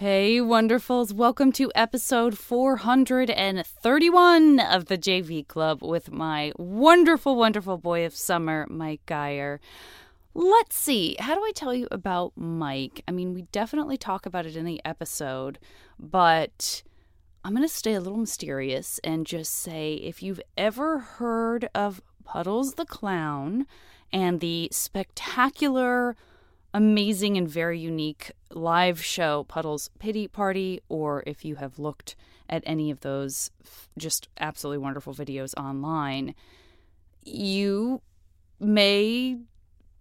Hey, wonderfuls. Welcome to episode 431 of the JV Club with my wonderful, wonderful boy of summer, Mike Geier. Let's see, how do I tell you about Mike? I mean, we definitely talk about it in the episode, but I'm going to stay a little mysterious and just say if you've ever heard of Puddles the Clown and the spectacular amazing and very unique live show, Puddles Pity Party, or if you have looked at any of those just absolutely wonderful videos online, you may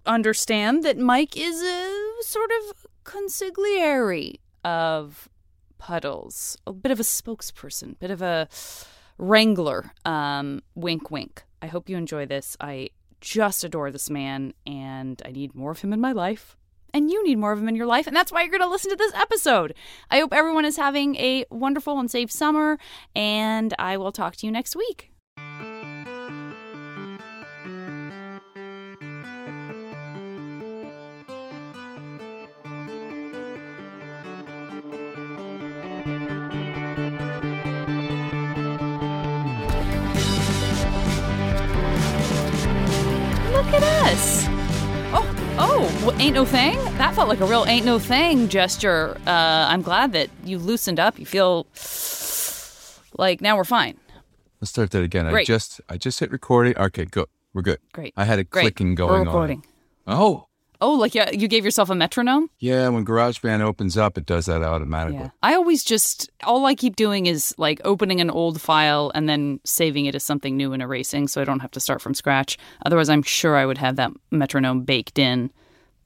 understand that Mike is a sort of consigliere of Puddles, a bit of a spokesperson, bit of a wrangler. Um, wink, wink. I hope you enjoy this. I just adore this man, and I need more of him in my life and you need more of them in your life. And that's why you're going to listen to this episode. I hope everyone is having a wonderful and safe summer, and I will talk to you next week. Ain't no thing? That felt like a real ain't no thing gesture. Uh, I'm glad that you loosened up. You feel like now we're fine. Let's start that again. Great. I just I just hit recording. Okay, good. We're good. Great. I had a Great. clicking We're going recording. on. Oh, Oh, like yeah, you gave yourself a metronome? yeah. When GarageBand opens up, it does that automatically. Yeah. I always just all I keep doing is like opening an old file and then saving it as something new and erasing so I don't have to start from scratch. Otherwise, I'm sure I would have that metronome baked in,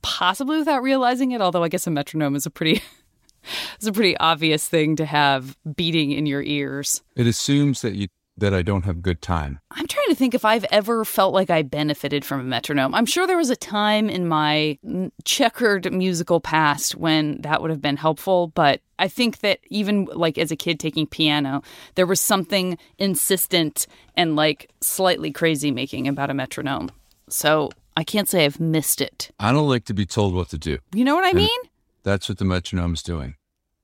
possibly without realizing it, although I guess a metronome is a pretty it's a pretty obvious thing to have beating in your ears. It assumes that you that I don't have good time. I'm trying to think if I've ever felt like I benefited from a metronome. I'm sure there was a time in my checkered musical past when that would have been helpful, but I think that even like as a kid taking piano, there was something insistent and like slightly crazy making about a metronome. So I can't say I've missed it. I don't like to be told what to do. You know what I And mean? That's what the metronome's doing.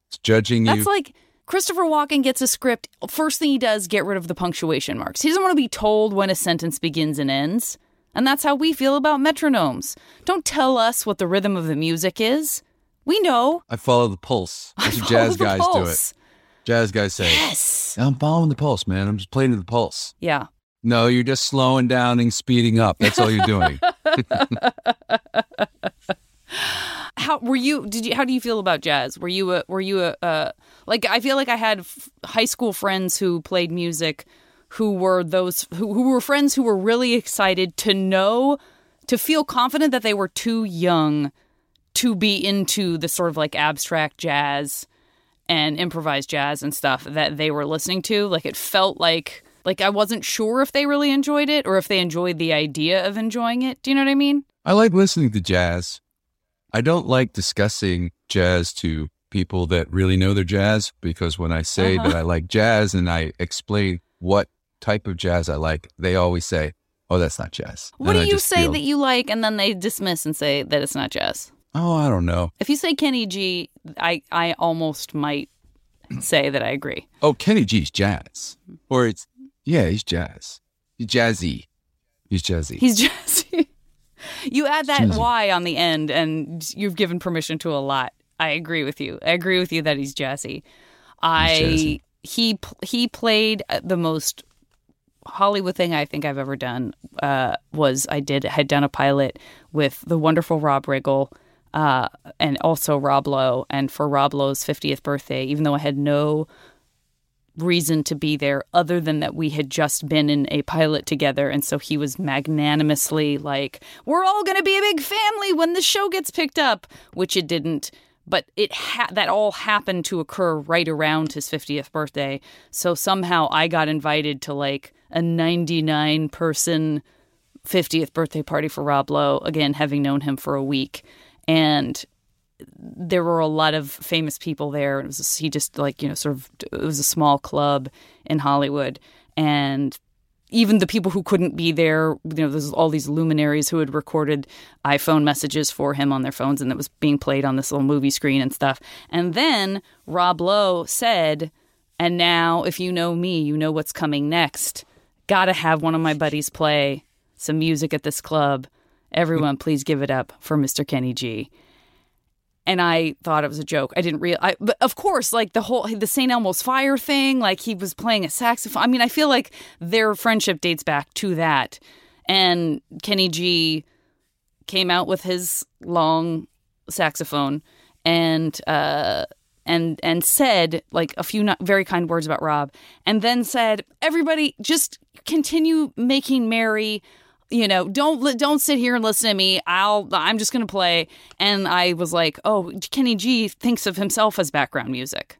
It's judging you. That's like Christopher Walken gets a script. First thing he does, get rid of the punctuation marks. He doesn't want to be told when a sentence begins and ends. And that's how we feel about metronomes. Don't tell us what the rhythm of the music is. We know. I follow the pulse. That's what jazz guys do it. Jazz guys say, Yes. "I'm following the pulse, man. I'm just playing to the pulse." Yeah. No, you're just slowing down and speeding up. That's all you're doing. How were you? Did you? How do you feel about jazz? Were you a? Were you a? Uh, like I feel like I had f- high school friends who played music, who were those who, who were friends who were really excited to know, to feel confident that they were too young to be into the sort of like abstract jazz and improvised jazz and stuff that they were listening to. Like it felt like like I wasn't sure if they really enjoyed it or if they enjoyed the idea of enjoying it. Do you know what I mean? I like listening to jazz. I don't like discussing jazz to people that really know their jazz because when I say Uh-huh. that I like jazz and I explain what type of jazz I like, they always say, "Oh, that's not jazz." What And do I you say feel, that you like and then they dismiss and say that it's not jazz? Oh, I don't know. If you say Kenny G, I I almost might say that I agree. Oh, Kenny G's jazz, or it's yeah, he's jazz. He's jazzy. He's jazzy. He's jazzy. you add that Jazzy. Y on the end and you've given permission to a lot. I agree with you. I agree with you that he's jazzy. I jazzy. he he played uh, the most Hollywood thing I think I've ever done uh, was I did had done a pilot with the wonderful Rob Riggle uh, and also Rob Lowe. And for Rob Lowe's 50th birthday, even though I had no reason to be there other than that we had just been in a pilot together. And so he was magnanimously like, We're all going to be a big family when the show gets picked up, which it didn't. But it ha- that all happened to occur right around his 50th birthday. So somehow I got invited to like a 99 person 50th birthday party for Rob Lowe, again, having known him for a week. And there were a lot of famous people there. It was he just like you know sort of it was a small club in Hollywood, and even the people who couldn't be there, you know, there's all these luminaries who had recorded iPhone messages for him on their phones and that was being played on this little movie screen and stuff. And then Rob Lowe said, and now if you know me, you know what's coming next. Gotta have one of my buddies play some music at this club. Everyone, please give it up for Mr. Kenny G and I thought it was a joke. I didn't real. I, but of course, like the whole the St. Elmo's Fire thing, like he was playing a saxophone. I mean, I feel like their friendship dates back to that. And Kenny G came out with his long saxophone and uh, and and said like a few not very kind words about Rob, and then said, "Everybody, just continue making merry." You know, don't don't sit here and listen to me. I'll I'm just going to play. And I was like, "Oh, Kenny G thinks of himself as background music."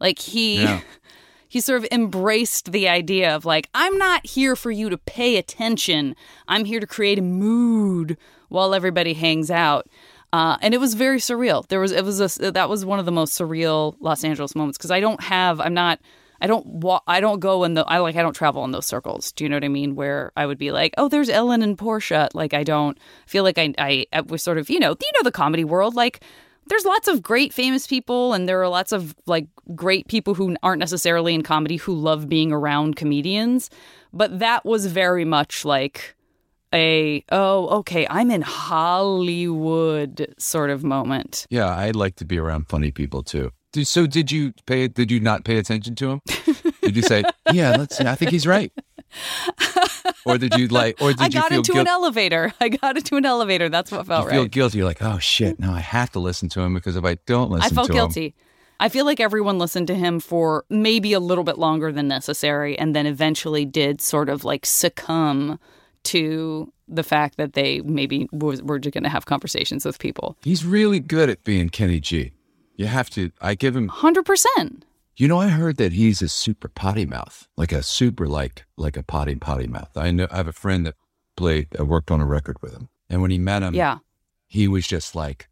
Like he yeah. he sort of embraced the idea of like, "I'm not here for you to pay attention. I'm here to create a mood while everybody hangs out." Uh, and it was very surreal. There was it was a that was one of the most surreal Los Angeles moments because I don't have I'm not I don't walk. I don't go in the. I like. I don't travel in those circles. Do you know what I mean? Where I would be like, oh, there's Ellen and Portia. Like I don't feel like I. I, I was sort of you know you know the comedy world like. There's lots of great famous people, and there are lots of like great people who aren't necessarily in comedy who love being around comedians. But that was very much like a oh okay I'm in Hollywood sort of moment. Yeah, I'd like to be around funny people too. So did you pay? Did you not pay attention to him? did you say, "Yeah, let's"? See, I think he's right. or did you like? Or did you feel guilty? I got you into an elevator. I got into an elevator. That's what felt you right. Feel guilty. You're like, oh shit! Now I have to listen to him because if I don't listen, I felt guilty. Him, I feel like everyone listened to him for maybe a little bit longer than necessary, and then eventually did sort of like succumb to the fact that they maybe were just going to have conversations with people. He's really good at being Kenny G. You have to. I give him hundred percent. You know, I heard that he's a super potty mouth, like a super like like a potty potty mouth. I know. I have a friend that played. I worked on a record with him, and when he met him, yeah, he was just like,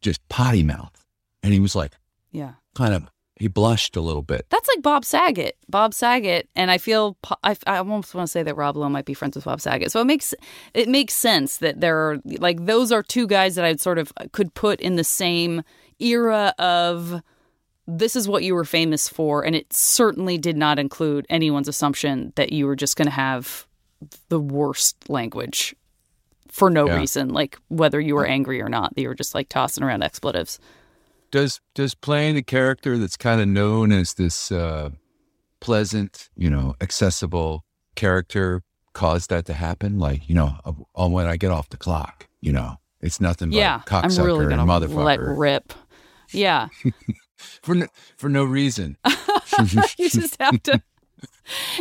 just potty mouth, and he was like, yeah, kind of he blushed a little bit. That's like Bob Saget. Bob Saget, and I feel I, I almost want to say that Rob Lowe might be friends with Bob Saget. So it makes it makes sense that there are like those are two guys that I sort of uh, could put in the same era of this is what you were famous for, and it certainly did not include anyone's assumption that you were just going to have the worst language for no yeah. reason, like whether you were angry or not. You were just like tossing around expletives does does playing a character that's kind of known as this uh, pleasant, you know, accessible character cause that to happen? Like, you know, on when I get off the clock, you know, it's nothing but yeah, cocksucker I'm really and motherfucker. Let rip. Yeah. for no, for no reason. you just have to.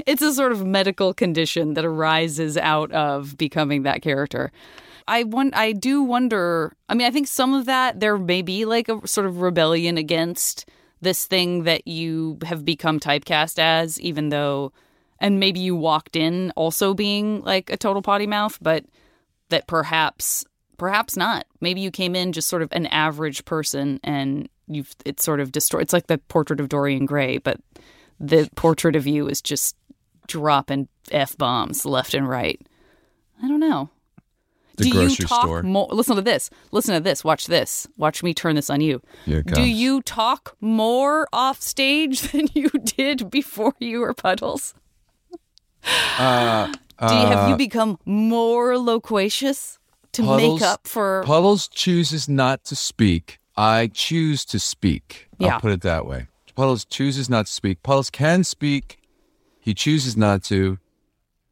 It's a sort of medical condition that arises out of becoming that character. I want I do wonder. I mean, I think some of that there may be like a sort of rebellion against this thing that you have become typecast as, even though, and maybe you walked in also being like a total potty mouth, but that perhaps perhaps not. Maybe you came in just sort of an average person and you've it's sort of destroyed. It's like the portrait of Dorian Gray, but the portrait of you is just dropping f bombs left and right. I don't know. The Do grocery you talk store. more? Listen to this. Listen to this. Watch this. Watch me turn this on you. Do you talk more off stage than you did before you were Puddles? Uh, Do you, have you uh, become more loquacious to Puddles, make up for? Puddles chooses not to speak. I choose to speak. Yeah. I'll put it that way. Puddles chooses not to speak. Puddles can speak. He chooses not to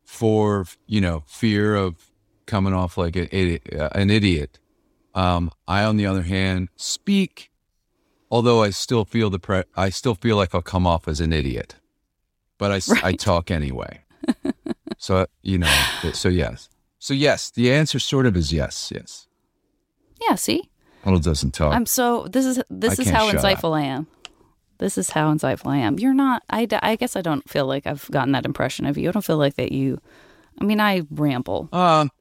for, you know, fear of coming off like an idiot. An idiot. Um, I, on the other hand, speak, although I still feel the pre- I still feel like I'll come off as an idiot, but I, right. I talk anyway. so you know, so yes, so yes, the answer sort of is yes, yes. Yeah. See. It doesn't talk. I'm so. This is this I is how insightful up. I am. This is how insightful I am. You're not. I, I guess I don't feel like I've gotten that impression of you. I don't feel like that you. I mean, I ramble. Um,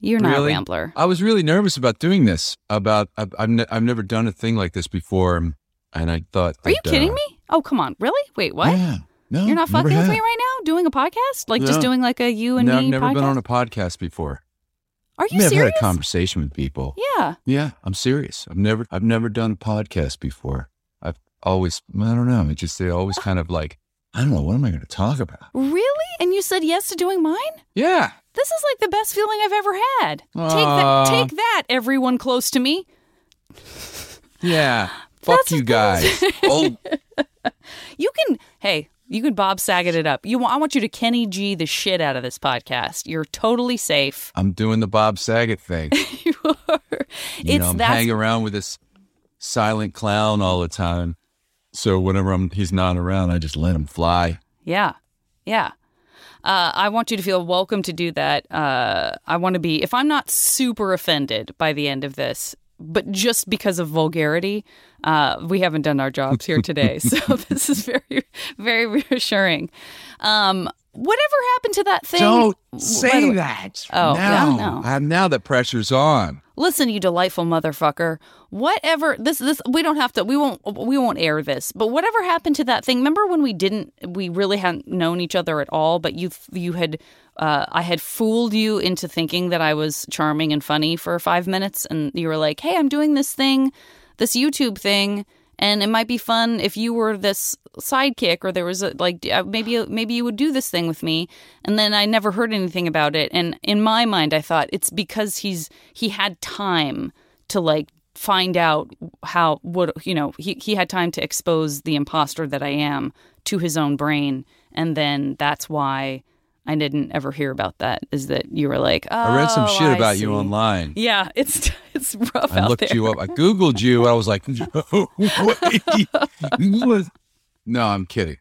you're not really? a rambler. I was really nervous about doing this. About I've I've, ne- I've never done a thing like this before, and I thought. Are you kidding uh, me? Oh come on, really? Wait, what? Yeah. No, You're not fucking with me right now doing a podcast? Like just doing like a you and no, me I've never podcast? been on a podcast before. Are I you mean, I've had a conversation with people. yeah. Yeah, I'm serious. I've never I've never done a podcast before. I've always I don't know. It just they always kind of like I don't know what am I going to talk about. Really? And you said yes to doing mine? Yeah. This is like the best feeling I've ever had. take that take that, everyone close to me. Yeah. Fuck That's you guys. oh, You can hey, you can Bob Saget it up. You want, I want you to Kenny G the shit out of this podcast. You're totally safe. I'm doing the Bob Saget thing. you are. You it's know, I'm hanging around with this silent clown all the time. So whenever I'm he's not around, I just let him fly. Yeah. Yeah. Uh, I want you to feel welcome to do that. Uh, I want to be, if I'm not super offended by the end of this, but just because of vulgarity, uh, we haven't done our jobs here today. so this is very, very reassuring. Um, whatever happened to that thing? Don't say that. Oh, now. no. I- now the pressure's on. Listen, you delightful motherfucker. Whatever this this we don't have to we won't we won't air this. But whatever happened to that thing? Remember when we didn't we really hadn't known each other at all, but you you had uh, I had fooled you into thinking that I was charming and funny for 5 minutes and you were like, "Hey, I'm doing this thing, this YouTube thing." And it might be fun if you were this sidekick, or there was a like uh, maybe maybe you would do this thing with me. And then I never heard anything about it. And in my mind, I thought it's because he's he had time to like find out how what you know he he had time to expose the imposter that I am to his own brain, and then that's why I didn't ever hear about that. Is that you were like, oh, I read some shit I about see." you online. Yeah, it's it's rough I looked there. you up. I Googled you. I was like, no no, I'm kidding.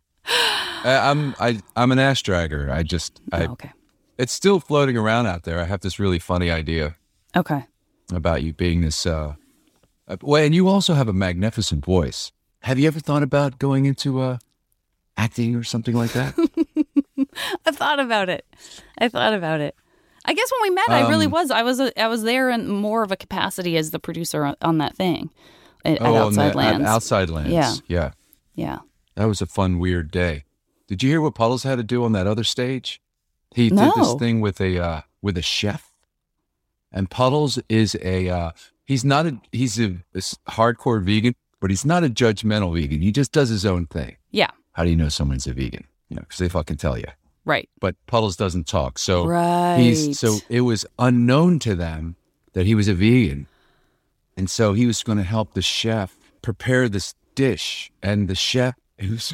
I, I'm I, I'm an ash dragger. I just I Oh, okay. it's still floating around out there. I have this really funny idea Okay. about you being this. Uh, uh, well, and you also have a magnificent voice. Have you ever thought about going into uh, acting or something like that? I thought about it. I thought about it. I guess when we met, I really Um, was. I was. A, I was there in more of a capacity as the producer on, on that thing at, at Outside the- Lands. At Outside Lands. Yeah. Yeah. yeah. That was a fun, weird day. Did you hear what Puddles had to do on that other stage? He No. did this thing with a uh, with a chef, and Puddles is a uh, he's not a he's a hardcore vegan, but he's not a judgmental vegan. He just does his own thing. Yeah. How do you know someone's a vegan? You know, because they fucking tell you. Right. But Puddles doesn't talk, so Right. he's so it was unknown to them that he was a vegan, and so he was going to help the chef prepare this dish, and the chef it was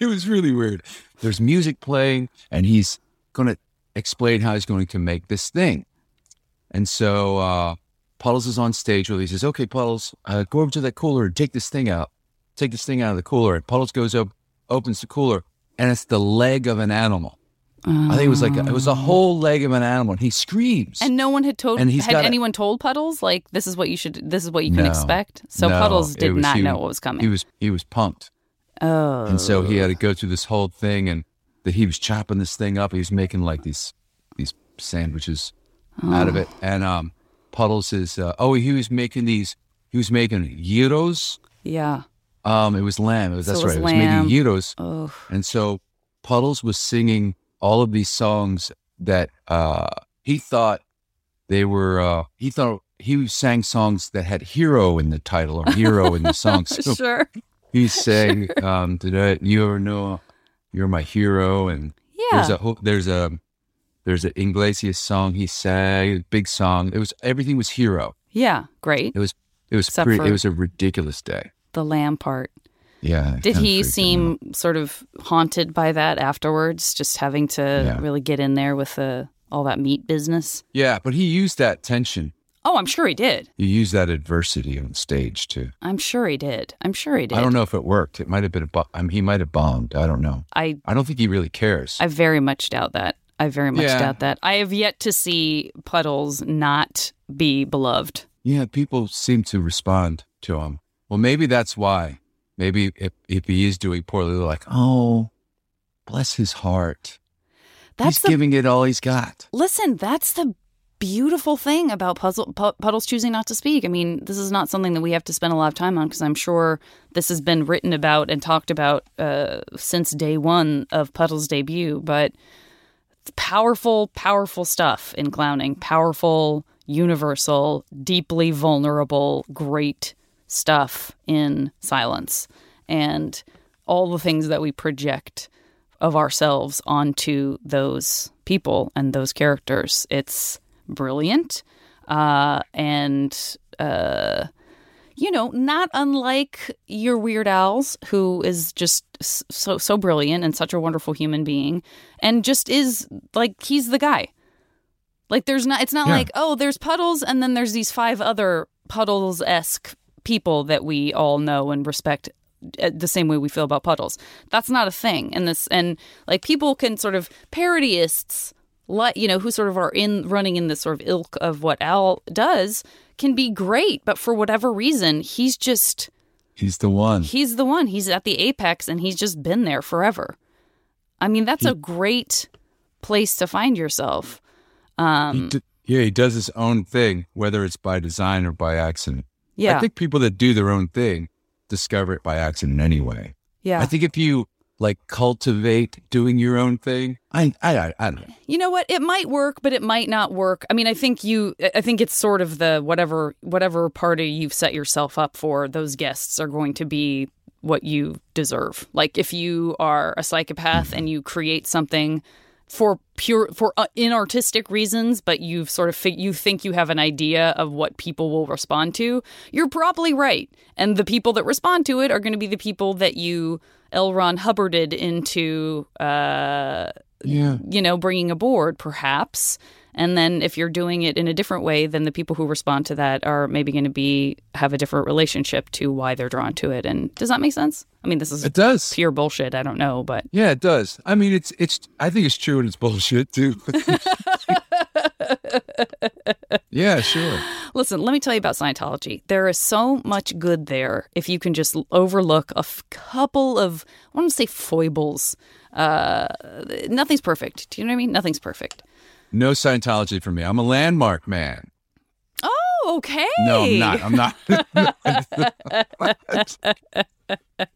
it was really weird. There's music playing, and he's going to explain how he's going to make this thing, and so uh, Puddles is on stage with. He says, "Okay, Puddles, uh, go over to that cooler and take this thing out. Take this thing out of the cooler." And Puddles goes up, opens the cooler, and it's the leg of an animal. I think it was like a, it was a whole leg of an animal, and he screams. And no one had told. And he's had got a- anyone told Puddles like this is what you should. This is what you can No. expect. So No, Puddles it did was- not he- know what was coming. He was he was pumped, oh. and so he had to go through this whole thing, and that he was chopping this thing up. He was making like these these sandwiches out of it, and um, Puddles is uh, oh he was making these he was making gyros. Yeah. Um, it was lamb. It was, So that's it was right. It was lamb. making gyros, Oh. and so Puddles was singing all of these songs that uh, he thought they were. Uh, he thought he sang songs that had hero in the title or hero in the song. So Sure. he sang, um, "Did I, you ever know you're my hero?" And Yeah. there's a there's a there's an Iglesias song he sang, a big song. It was everything was hero. yeah. Great. It was it was pretty, it was a ridiculous day. The lamb part. Yeah. Did he seem sort of haunted by that afterwards? Just having to Yeah. really get in there with the all that meat business. Yeah, but he used that tension. Oh, I'm sure he did. He used that adversity on stage too. I'm sure he did. I'm sure he did. I don't know if it worked. It might have been a. bo- I mean, he might have bombed. I don't know. I I don't think he really cares. I very much doubt that. I very much Yeah. doubt that. I have yet to see Puddles not be beloved. Yeah, people seem to respond to him. Well, maybe that's why. Maybe if, if he is doing poorly, they're like, oh, bless his heart. That's he's the giving it all he's got. listen. That's the beautiful thing about Puzzle, Pu- Puddles choosing not to speak. I mean, this is not something that we have to spend a lot of time on because I'm sure this has been written about and talked about uh, since day one of Puddles' debut. But powerful, powerful stuff in clowning. Powerful, universal, deeply vulnerable, great stuff in silence. And all the things that we project of ourselves onto those people and those characters. It's brilliant. Uh, and, uh, you know, not unlike your Weird Al's, who is just so so brilliant and such a wonderful human being, and just is like he's the guy. Like there's not, it's not Yeah. like oh, there's Puddles, and then there's these five other Puddles esque people that we all know and respect uh, the same way we feel about Puddles. That's not a thing, and this and like people can sort of parodyists, like you know, who sort of are in running in this sort of ilk of what Al does, can be great, but for whatever reason, he's just He's the one. he's the one. He's at the apex and he's just been there forever. I mean, that's a great place to find yourself. He d- yeah, he does his own thing, whether it's by design or by accident. Yeah. I think people that do their own thing discover it by accident anyway. yeah. I think if you like cultivate doing your own thing, I I I, I don't know. You know what? It might work, but it might not work. I mean, I think you I think it's sort of the whatever whatever party you've set yourself up for, those guests are going to be what you deserve. Like if you are a psychopath mm-hmm. and you create something for pure for uh, inartistic reasons, but you've sort of fig- you think you have an idea of what people will respond to, you're probably right. And the people that respond to it are going to be the people that you L. Ron Hubbarded into uh, Yeah. you know, bringing aboard, perhaps. And then if you're doing it in a different way, then the people who respond to that are maybe going to be have a different relationship to why they're drawn to it. And does that make sense? I mean, this is It does. pure bullshit. I don't know, but Yeah, it does. I mean, it's it's. I think it's true and it's bullshit too. yeah, sure. listen, let me tell you about Scientology. There is so much good there if you can just overlook a f- couple of, I want to say foibles. Uh, nothing's perfect. Do you know what I mean? Nothing's perfect. No Scientology for me. I'm a landmark man. Oh, okay. No, I'm not. I'm not. I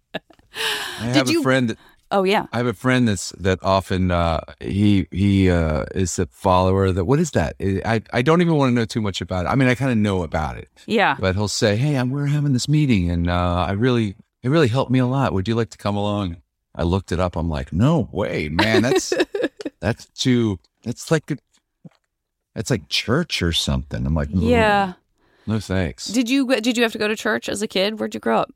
have you- a friend. That, Oh, yeah. I have a friend that's that often uh, he he uh, is a follower. That what is that? I I don't even want to know too much about it. I mean, I kind of know about it, Yeah. but he'll say, "Hey, I'm, we're having this meeting, and uh, I really it really helped me a lot. Would you like to come along?" I looked it up. I'm like, "No way, man. That's that's too. That's like a, that's like church or something." I'm like, Yeah. no thanks." Did you did you have to go to church as a kid? Where'd you grow up?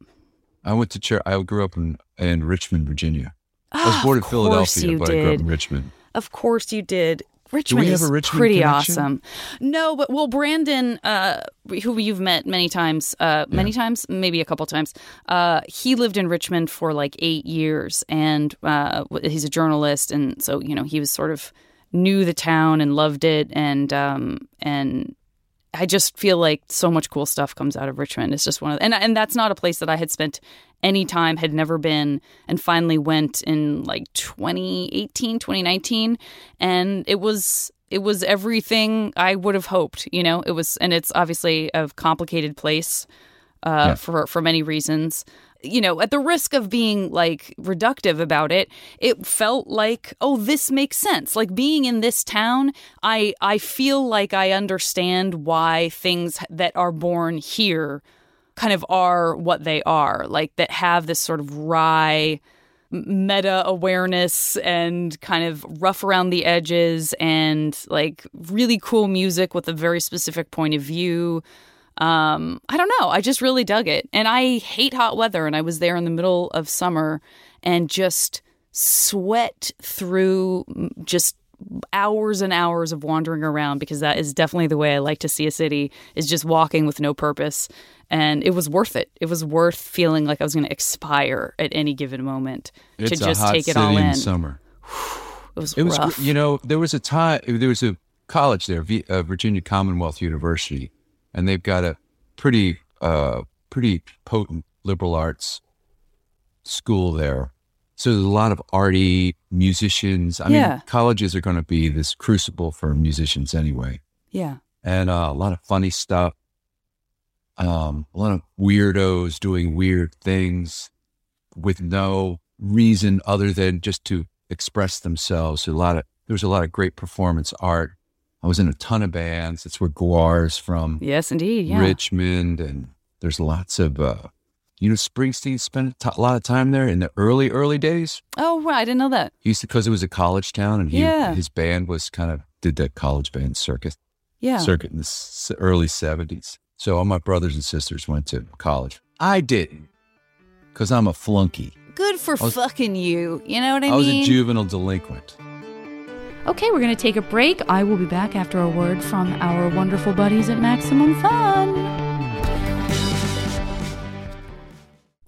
I went to church. I grew up in in Richmond, Virginia. I Ah, was born in Philadelphia, you but I grew up in Richmond. Of course you did. Richmond we have is a Richmond pretty connection? awesome. No, but well, Brandon, uh, who you've met many times, uh, many times, maybe a couple times. Uh, he lived in Richmond for like eight years, and uh, he's a journalist, and so you know he was sort of knew the town and loved it, and um, and I just feel like so much cool stuff comes out of Richmond. It's just one of, and and that's not a place that I had spent any time, had never been, and finally went in like 2018, 2019, and it was it was everything I would have hoped. You know, it was, and it's obviously a complicated place uh, Yeah. for for many reasons. You know, at the risk of being like reductive about it, it felt like, oh, this makes sense. Like being in this town, I I feel like I understand why things that are born here kind of are what they are, like that have this sort of wry meta awareness and kind of rough around the edges and like really cool music with a very specific point of view. Um, I don't know. I just really dug it. And I hate hot weather. And I was there in the middle of summer and just sweat through mm, just hours and hours of wandering around because that is definitely the way I like to see a city is just walking with no purpose. And it was worth it. It was worth feeling like I was going to expire at any given moment It's to just take it all in. in summer. It was, It was, rough. you know, there was a time, there was a college there, uh, Virginia Commonwealth University, and they've got a pretty, uh, pretty potent liberal arts school there. So there's a lot of arty musicians. I Yeah. mean, colleges are going to be this crucible for musicians anyway. Yeah. and uh, a lot of funny stuff. Um, a lot of weirdos doing weird things with no reason other than just to express themselves. A lot of there was a lot of great performance art. I was in a ton of bands. That's where GWAR's from. Yes, indeed. Yeah. Richmond, and there's lots of, uh, you know, Springsteen spent a t- a lot of time there in the early, early days. Oh, right. I didn't know that. He used to, because it was a college town, and he, Yeah. his band was kind of did that college band circuit Yeah. circuit in the s- early 70s. So all my brothers and sisters went to college. I didn't, because I'm a flunky. Good for was- fucking you. You know what I, mean? I was a juvenile delinquent. Okay, we're going to take a break. I will be back after a word from our wonderful buddies at Maximum Fun.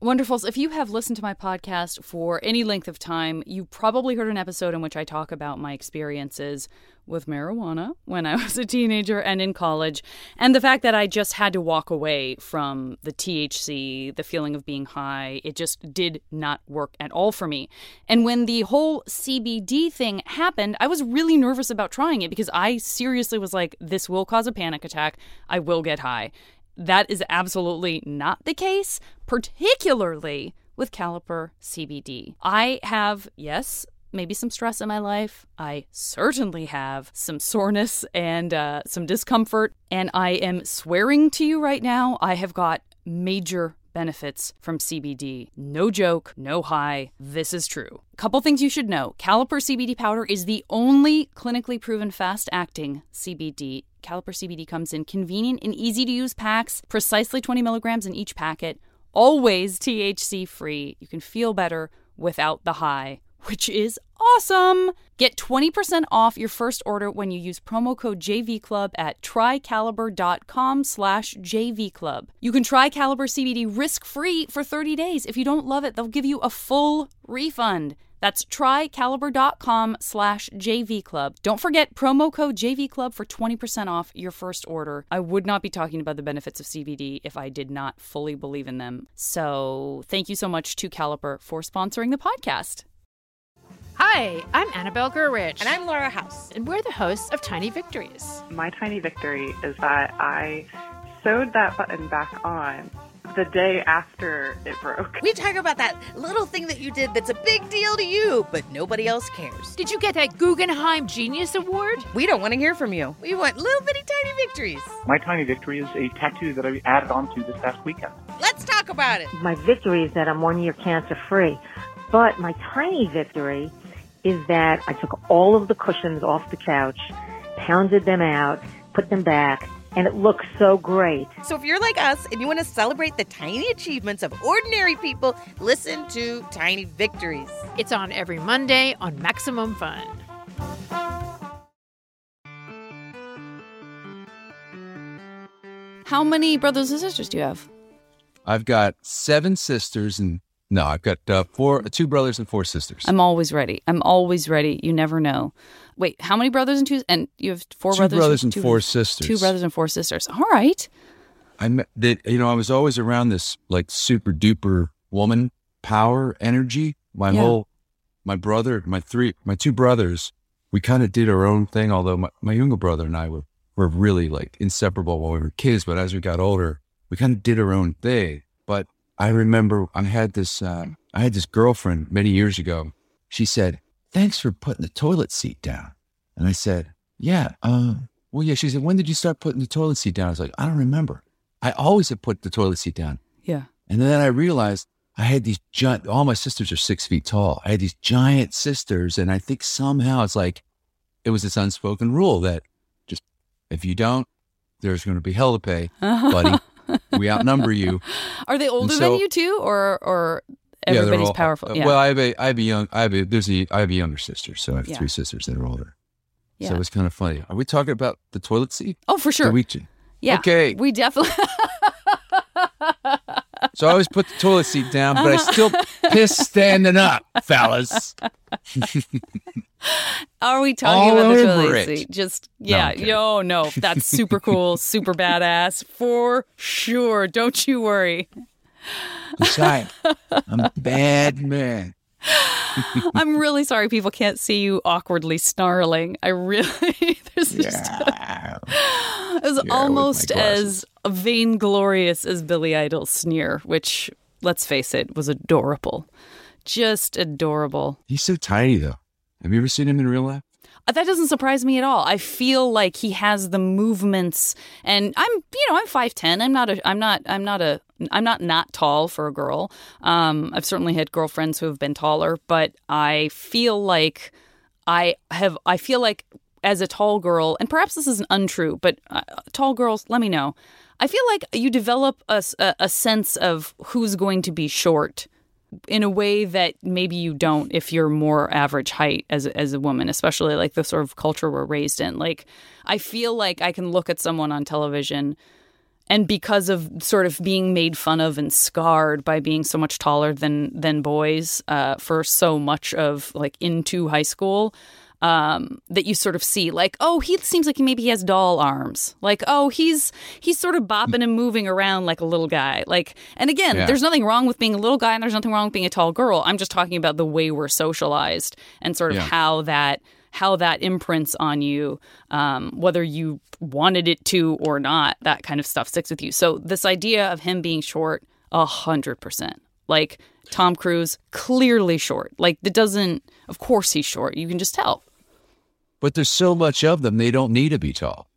Wonderfuls, if you have listened to my podcast for any length of time, you probably heard an episode in which I talk about my experiences with marijuana when I was a teenager and in college, and the fact that I just had to walk away from the THC, the feeling of being high. It just did not work at all for me. And when the whole CBD thing happened, I was really nervous about trying it because I seriously was like, this will cause a panic attack. I will get high. That is absolutely not the case, particularly with Caliper CBD. I have, yes, maybe some stress in my life. I certainly have some soreness and uh, some discomfort. And I am swearing to you right now, I have got major benefits from CBD. No joke, no high. This is true. Couple things you should know. Caliper CBD powder is the only clinically proven fast acting CBD. Caliper CBD comes in convenient and easy to use packs, precisely 20 milligrams in each packet, always THC free. You can feel better without the high which is awesome. Get 20% off your first order when you use promo code JVClub at trycaliper.com slash JVClub. You can try Caliper CBD risk-free for 30 days. If you don't love it, they'll give you a full refund. That's trycaliper.com slash JVClub. Don't forget promo code JVClub for 20% off your first order. I would not be talking about the benefits of CBD if I did not fully believe in them. So thank you so much to Caliper for sponsoring the podcast. Hi, I'm Annabelle Gurwitch. And I'm Laura House. And we're the hosts of Tiny Victories. My tiny victory is that I sewed that button back on the day after it broke. We talk about that little thing that you did that's a big deal to you, but nobody else cares. Did you get that Guggenheim Genius Award? We don't want to hear from you. We want little bitty tiny victories. My tiny victory is a tattoo that I added on to this past weekend. Let's talk about it. My victory is that I'm one year cancer free. But my tiny victory is that I took all of the cushions off the couch, pounded them out, put them back, and it looks so great. So if you're like us and you want to celebrate the tiny achievements of ordinary people, listen to Tiny Victories. It's on every Monday on Maximum Fun. How many brothers and sisters do you have? I've got seven sisters and no, I've got uh, four, two brothers and four sisters. I'm always ready. I'm always ready. You never know. Wait, how many brothers and two? And you have four Two brothers, brothers and two- four sisters. Two brothers and four sisters. All right. I met that you know I was always around this like super duper woman power energy. My Yeah. whole my brother, my three, my two brothers, we kind of did our own thing. Although my, my younger brother and I were were really like inseparable while we were kids, but as we got older, we kind of did our own thing. But I remember I had this uh, I had this girlfriend many years ago. She said, "Thanks for putting the toilet seat down," and I said, "Yeah, uh, well, yeah." She said, "When did you start putting the toilet seat down?" I was like, "I don't remember." I always have put the toilet seat down. Yeah. And then I realized I had these giant, all my sisters are six feet tall. I had these giant sisters. And I think somehow it's like, it was this unspoken rule that just, if you don't, there's going to be hell to pay, buddy. we outnumber you. Are they older so- than you too? or or everybody's all- powerful? uh, yeah. Well, I have a, I have a young, I have a, there's a, I have a younger sister. So I have Yeah. three sisters that are older. Yeah. So it's kind of funny. Are we talking about the toilet seat? oh, for sure. We- yeah. Okay. We definitely. So I always put the toilet seat down, but I still piss standing up, fellas. Are we talking All about the toilet it. seat? Just yeah. I'm. Yo, no, that's super cool, super badass for sure. Don't you worry. I'm sorry. I'm a bad man. I'm really sorry people can't see you awkwardly snarling. I really there's just it was my almost as vainglorious as Billy Idol's sneer, which let's face it was adorable. Just adorable. He's so tiny though. Have you ever seen him in real life? Uh, That doesn't surprise me at all. I feel like he has the movements, and I'm, you know, I'm five ten. I'm not a, I'm not, I'm not a, I'm not not tall for a girl. Um, I've certainly had girlfriends who have been taller, but I feel like I have, I feel like as a tall girl, and perhaps this isn't untrue, but uh, tall girls, let me know. I feel like you develop a, a sense of who's going to be short in a way that maybe you don't if you're more average height as as a woman, especially like the sort of culture we're raised in. Like, I feel like I can look at someone on television, and because of sort of being made fun of and scarred by being so much taller than than boys uh, for so much of like into high school. Um, that you sort of see, like, oh, he seems like maybe he has doll arms. Like, oh, he's he's sort of bopping and moving around like a little guy. Like, and again, Yeah. there's nothing wrong with being a little guy, and there's nothing wrong with being a tall girl. I'm just talking about the way we're socialized and sort of Yeah. how that how that imprints on you, um, whether you wanted it to or not. That kind of stuff sticks with you. So this idea of him being short, a hundred percent, like Tom Cruise, clearly short. Like it doesn't. Of course he's short. You can just tell. But there's so much of them, they don't need to be tall.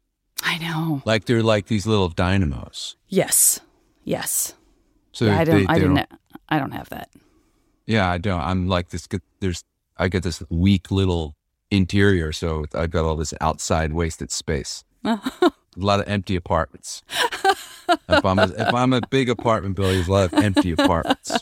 I know. Like they're like these little dynamos. Yes. Yes. So Yeah, I don't. they, I they didn't. don't- I don't have that. Yeah, I don't. I'm like this. There's I get this weak little interior, so I've got all this outside wasted space. a lot of empty apartments. If I'm a, if I'm a big apartment building, there's a lot of empty apartments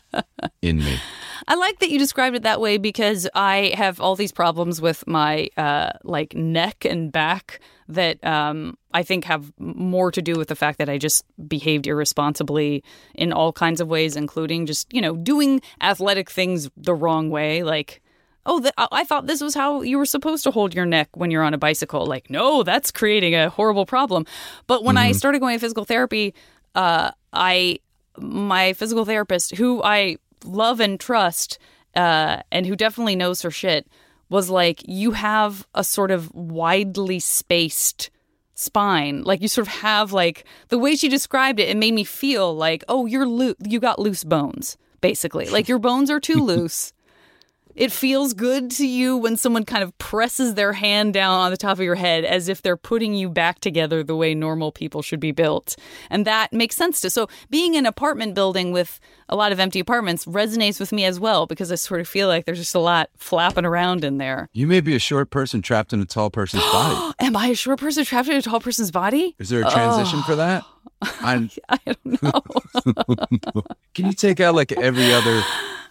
in me. I like that you described it that way because I have all these problems with my uh, like neck and back that um, I think have more to do with the fact that I just behaved irresponsibly in all kinds of ways, including just you know doing athletic things the wrong way, like. Oh, th- I I thought this was how you were supposed to hold your neck when you're on a bicycle. Like, no, that's creating a horrible problem. But when I started going to physical therapy, uh, I my physical therapist, who I love and trust, uh, and who definitely knows her shit, was like, you have a sort of widely spaced spine. Like you sort of have like the way she described it, it made me feel like, oh, you're you got loose bones, basically. Like your bones are too loose. It feels good to you when someone kind of presses their hand down on the top of your head as if they're putting you back together the way normal people should be built. And that makes sense to. So being in an apartment building with a lot of empty apartments resonates with me as well because I sort of feel like there's just a lot flapping around in there. You may be a short person trapped in a tall person's body. Am I a short person trapped in a tall person's body? Is there a transition for that? I'm, I don't know. can you take out like every other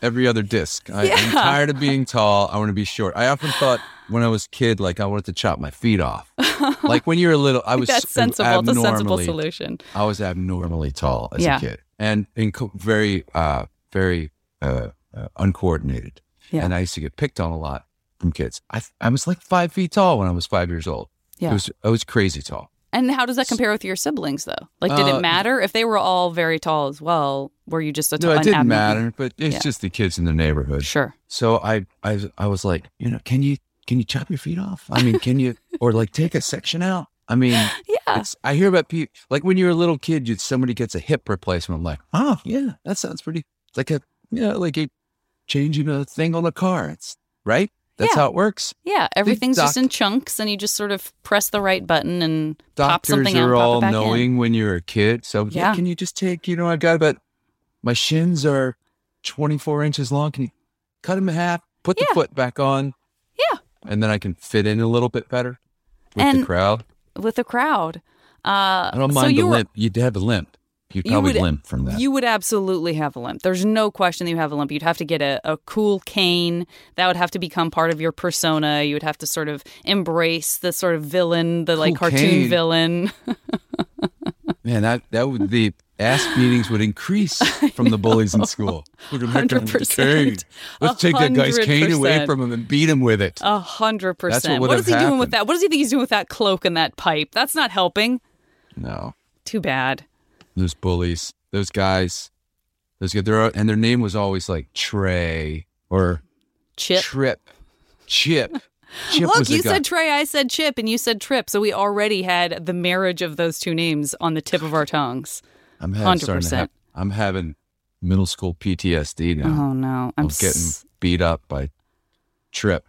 every other disc? I, Yeah. I'm tired of being tall. I want to be short. I often thought when I was a kid, like I wanted to chop my feet off. Like when you're a little, I was That's sensible. It's a sensible solution. I was abnormally tall as Yeah. a kid and, and co- very, uh, very uh, uh, uncoordinated. Yeah. And I used to get picked on a lot from kids. I, I was like five feet tall when I was five years old. Yeah. It was, I was crazy tall. And how does that compare with your siblings, though? Like, did Uh, it matter if they were all very tall as well? Were you just a No, it didn't matter, but it's Yeah. just the kids in the neighborhood. Sure. So I, I, I was like, you know, can you, can you chop your feet off? I mean, can you, or like take a section out? I mean, Yeah. it's, I hear about people like when you're a little kid, you somebody gets a hip replacement. I'm like, oh yeah, that sounds pretty. It's like a, you know, like a changing a thing on a car. It's right. That's Yeah. how it works. Yeah. Everything's just in chunks, and you just sort of press the right button and pop something out, are all knowing in. when you're a kid. So yeah. Yeah. can you just take, you know, I've got about my shins are 24 inches long. Can you cut them in half? Put the foot back on. Yeah. And then I can fit in a little bit better with the crowd. with the crowd. Uh, I don't mind you the were- limp. You'd have a limp. You'd You probably would- limp from that. You would absolutely have a limp. There's no question that you have a limp. You'd have to get a, a cool cane. That would have to become part of your persona. You would have to sort of embrace the sort of villain, the like cartoon cane? villain. Man, that that would the ass beatings would increase from the bullies in school. Would have met them 100%. cane. Let's take that guy's cane away from him and beat him with it. A hundred percent. What is he doing with that? What does he think he's doing with that cloak and that pipe? That's not helping. No, Too bad. Those bullies, those guys, those guys. They're, and their name was always like Trey or Chip. Trip. Chip. Chip Look, you said Trey, I said Chip, and you said Trip. So we already had the marriage of those two names on the tip of our tongues. I'm having, starting to 100%. have, I'm having middle school PTSD now. Oh no, I'm getting s- beat up by Trip.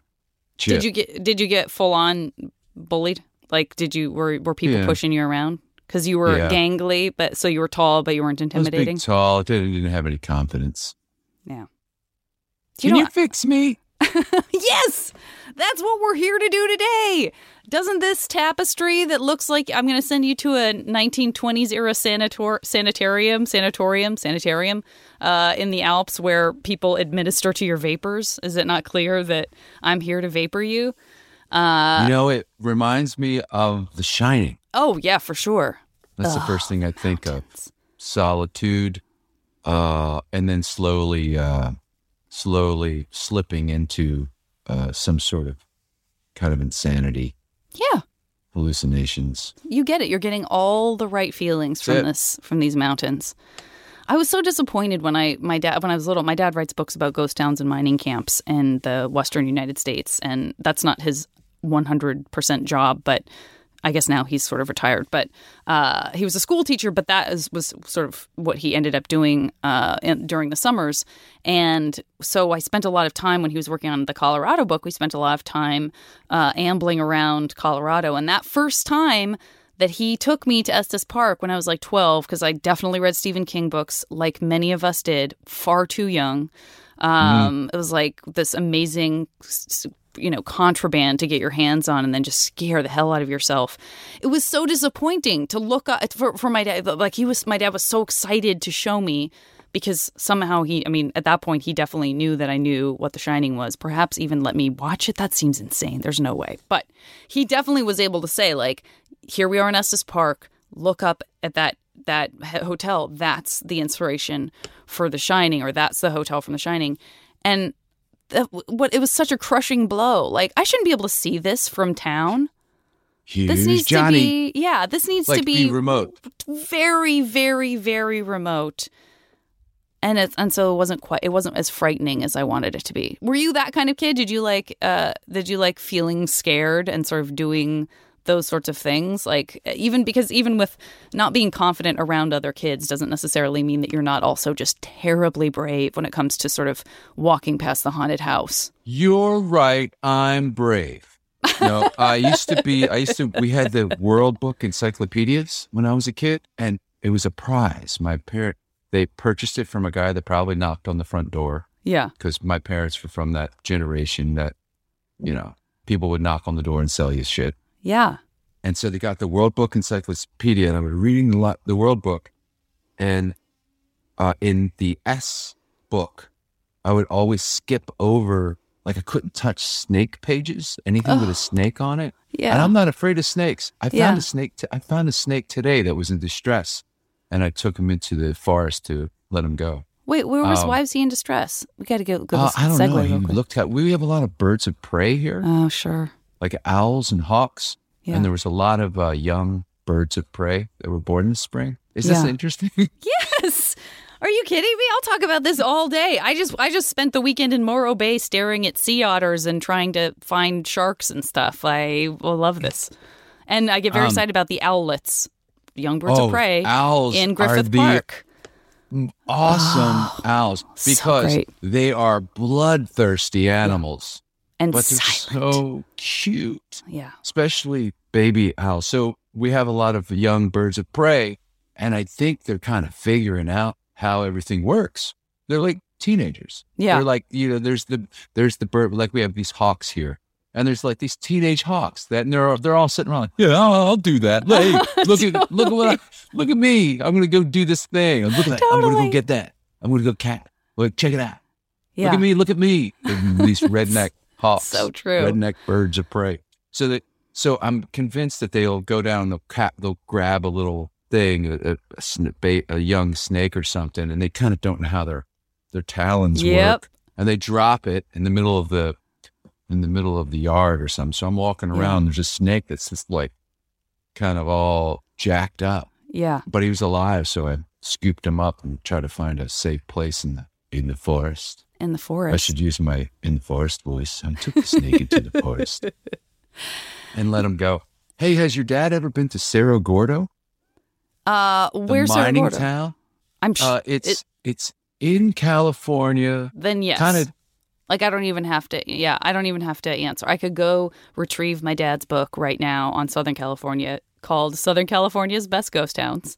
Chip. Did you get did you get full on bullied? Like did you were were people Yeah. pushing you around cuz you were Yeah. gangly but so you were tall but you weren't I was intimidating? big, tall. Didn't, didn't have any confidence. yeah. Can you fix me? yes. That's what we're here to do today. Doesn't this tapestry that looks like I'm going to send you to a 1920s era sanator- sanitarium, sanatorium, sanitarium uh, in the Alps where people administer to your vapors? Is it not clear that I'm here to vapor you? Uh, you know, it reminds me of The Shining. Oh, yeah, for sure. That's the first thing I think of. Solitude, uh, and then slowly, uh, slowly slipping into uh, some sort of kind of insanity, Yeah. hallucinations. You get it. You're getting all the right feelings from it. this from these mountains. I was so disappointed when I my dad when I was little. My dad writes books about ghost towns and mining camps in the western United States, and that's not his 100% job, but I guess now he's sort of retired. But uh, he was a school teacher, but that is, was sort of what he ended up doing uh, in, during the summers. And so I spent a lot of time when he was working on the Colorado book. We spent a lot of time uh, ambling around Colorado, and that first time that he took me to Estes Park when I was like 12 because I definitely read Stephen King books like many of us did, far too young. Um, It was like this amazing, you know, contraband to get your hands on and then just scare the hell out of yourself. It was so disappointing to look up for, for my dad. Like he was, my dad was so excited to show me because somehow he, I mean, at that point, he definitely knew that I knew what The Shining was. Perhaps even let me watch it. That seems insane. There's no way. But he definitely was able to say, like, here we are in Estes Park. Look up at that that hotel. That's the inspiration for The Shining, or that's the hotel from The Shining. And that, what it was such a crushing blow. Like I shouldn't be able to see this from town. Here's This needs Johnny. to be yeah. This needs like to be remote. very, very, very remote. And it's and so it wasn't quite it wasn't as frightening as I wanted it to be. Were you that kind of kid? Did you like uh did you like feeling scared and sort of doing those sorts of things? Like even because even with not being confident around other kids doesn't necessarily mean that you're not also just terribly brave when it comes to sort of walking past the haunted house. You're right. I'm brave. No, I used to be. I used to. We had the World Book encyclopedias when I was a kid, and it was a prize. My parent they purchased it from a guy that probably knocked on the front door Yeah. because my parents were from that generation that, you know, people would knock on the door and sell you shit. Yeah. And so they got the World Book Encyclopedia, and I was reading the, the World Book. And uh, in the S book, I would always skip over, like, I couldn't touch snake pages, anything with a snake on it. Yeah. And I'm not afraid of snakes. I found Yeah. a snake. T- I found a snake today that was in distress, and I took him into the forest to let him go. Wait, where was Um, why was he in distress? We got to go go Uh, I don't know. He looked at. We have a lot of birds of prey here, oh, sure. Like owls and hawks. Yeah. and there was a lot of uh, young birds of prey that were born in the spring. Is this interesting? Yes. Are you kidding me? I'll talk about this all day. I just I just spent the weekend in Morro Bay staring at sea otters and trying to find sharks and stuff. I will love this. And I get very Um, excited about the owlets, young birds oh, of prey owls in Griffith Park. awesome owls Oh, so because great. they are bloodthirsty animals, And but they're silent. so cute, yeah. especially baby owls. So we have a lot of young birds of prey, and I think they're kind of figuring out how everything works. They're like teenagers. Yeah. They're like, you know, there's the there's the bird like we have these hawks here. And there's like these teenage hawks that and they're they're all sitting around like, yeah, I'll, I'll do that. Hey, look at look at what I, look at me. I'm gonna go do this thing. Look at that. I'm gonna go get that. I'm gonna go cat. Look, check it out. Yeah. Look at me. Look at me. these redneck hawks. So true. Redneck birds of prey. So that so I'm convinced that they'll go down. They'll cat. They'll grab a little thing, a, a, a, sn- bait, a young snake or something, and they kind of don't know how their their talons Yep. work, and they drop it in the middle of the in the middle of the yard or something. So I'm walking Yeah. around. There's a snake that's just like kind of all jacked up, Yeah. but he was alive. So I scooped him up and tried to find a safe place in the in the forest. in the forest. I should use my in the forest voice. I took the snake into the forest and let him go. Hey, has your dad ever been to Cerro Gordo? Uh, The where's Cerro mining Gordo? town? I'm sh- Uh, it's it- it's in California. then yes. Kind of Like I don't even have to. Yeah, I don't even have to answer. I could go retrieve my dad's book right now on Southern California called "Southern California's Best Ghost Towns,"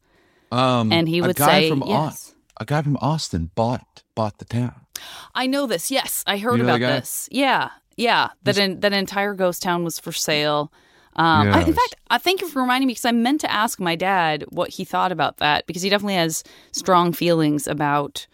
um and he a would guy say from yes. a guy from Austin bought bought the town. I know this. Yes, I heard You know about this. Yeah, yeah. That an, that entire ghost town was for sale. Um, I, in fact, I thank you for reminding me because I meant to ask my dad what he thought about that because he definitely has strong feelings about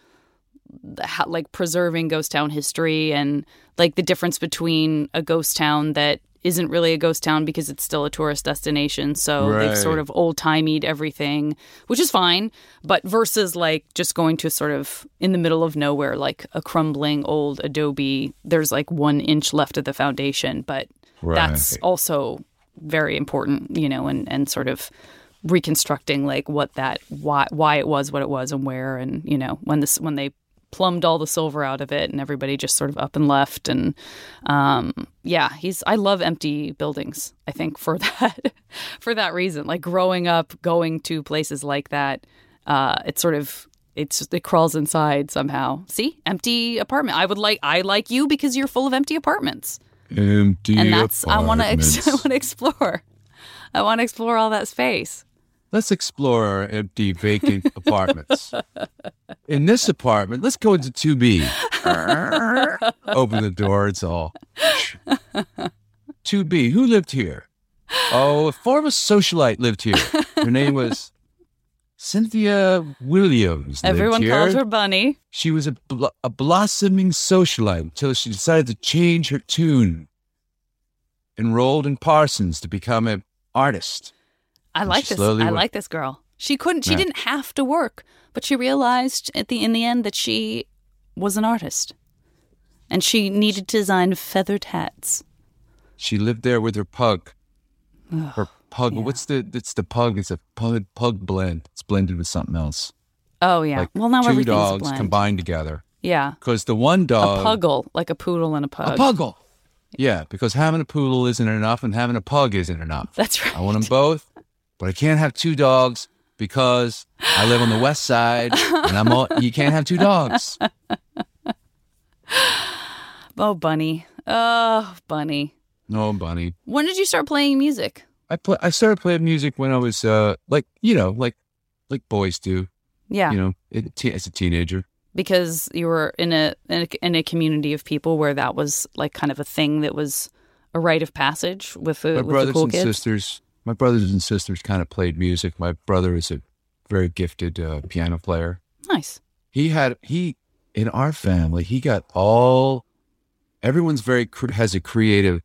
the, how, like preserving ghost town history and like the difference between a ghost town that isn't really a ghost town because it's still a tourist destination. So they've sort of old timeyed everything, which is fine. But versus like just going to sort of in the middle of nowhere, like a crumbling old adobe, there's like one inch left of the foundation. But that's also very important, you know, and, and sort of reconstructing like what that why why it was what it was and where and you know when this when they plumbed all the silver out of it and everybody just sort of up and left. And um yeah he's i love empty buildings i think for that for that reason. Like growing up going to places like that uh it's sort of it's it crawls inside somehow. See? Empty apartment. I would like i like you because you're full of empty apartments. Empty and that's i want to ex- I want to explore. I want to explore all that space Let's explore our empty, vacant apartments. In this apartment, let's go into 2B. Open the door, it's all. 2B, who lived here? Oh, a former socialite lived here. Her name was Cynthia Williams. everyone called her bunny She was a, bl- a blossoming socialite until she decided to change her tune. Enrolled in Parsons to become an artist. I like this. I went- like this girl. She couldn't. She Yeah. didn't have to work, but she realized at the in the end that she was an artist, and she needed to design feathered hats. She lived there with her pug. Her pug. What's the? It's the pug. It's a pug pug blend. It's blended with something else. Oh yeah. Like well, now two dogs blend. combined together. Yeah, Because the one dog. a puggle, like a poodle and a pug. a puggle. Yeah, because having a poodle isn't enough, and having a pug isn't enough. That's right. I want them both, but I can't have two dogs because I live on the west side, and I'm all. You can't have two dogs. Oh, bunny. Oh, bunny. No, bunny. When did you start playing music? I play. I started playing music when I was uh like you know like like boys do. Yeah, You know, it, as a teenager. because you were in a, in a in a community of people where that was like kind of a thing that was a rite of passage with the, my with the brothers cool and kids. sisters my brothers and sisters kind of played music. My brother is a very gifted uh, piano player. Nice. he had he in our family he got all everyone's very has a creative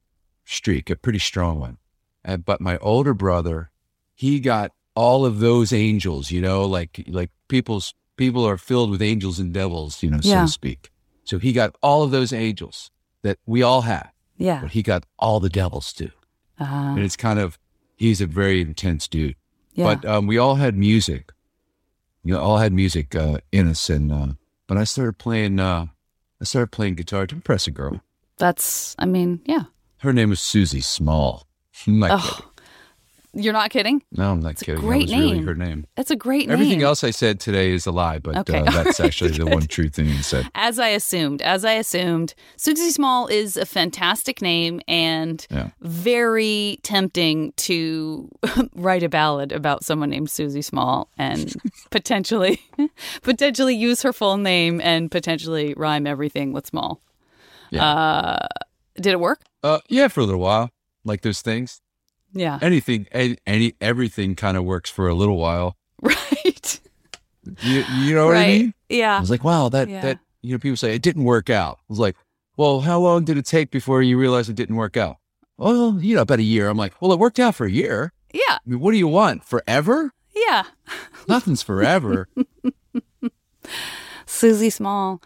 streak a pretty strong one. Uh, but my older brother he got all of those angels you know like like people's people are filled with angels and devils you know so Yeah. to speak. So he got all of those angels that we all have Yeah. but he got all the devils too. Uh, and it's kind of he's a very intense dude. yeah. But um, we all had music. You know, all had music uh, in us, and uh, but I started playing. Uh, I started playing guitar to impress a girl. That's. I mean, yeah. Her name was Susie Small. I'm Oh. You're not kidding. No, I'm not It's kidding. great was really name. her name. That's a great name. Everything else I said today is a lie, but Okay. uh, that's actually the one true thing you said. As I assumed, as I assumed, Susie Small is a fantastic name and Yeah. very tempting to write a ballad about someone named Susie Small and potentially potentially use her full name and potentially rhyme everything with small. Yeah. Uh, did it work? Uh, yeah, for a little while, like those things. Yeah. Anything, any, any everything kind of works for a little while. right. You, you know what I mean? Yeah. I was like, wow, that Yeah. that you know, people say it didn't work out. I was like, well, how long did it take before you realized it didn't work out? Well, you know, about a year. I'm like, well, it worked out for a year. Yeah. I mean, what do you want? Forever? Yeah. Nothing's forever. Susie Small.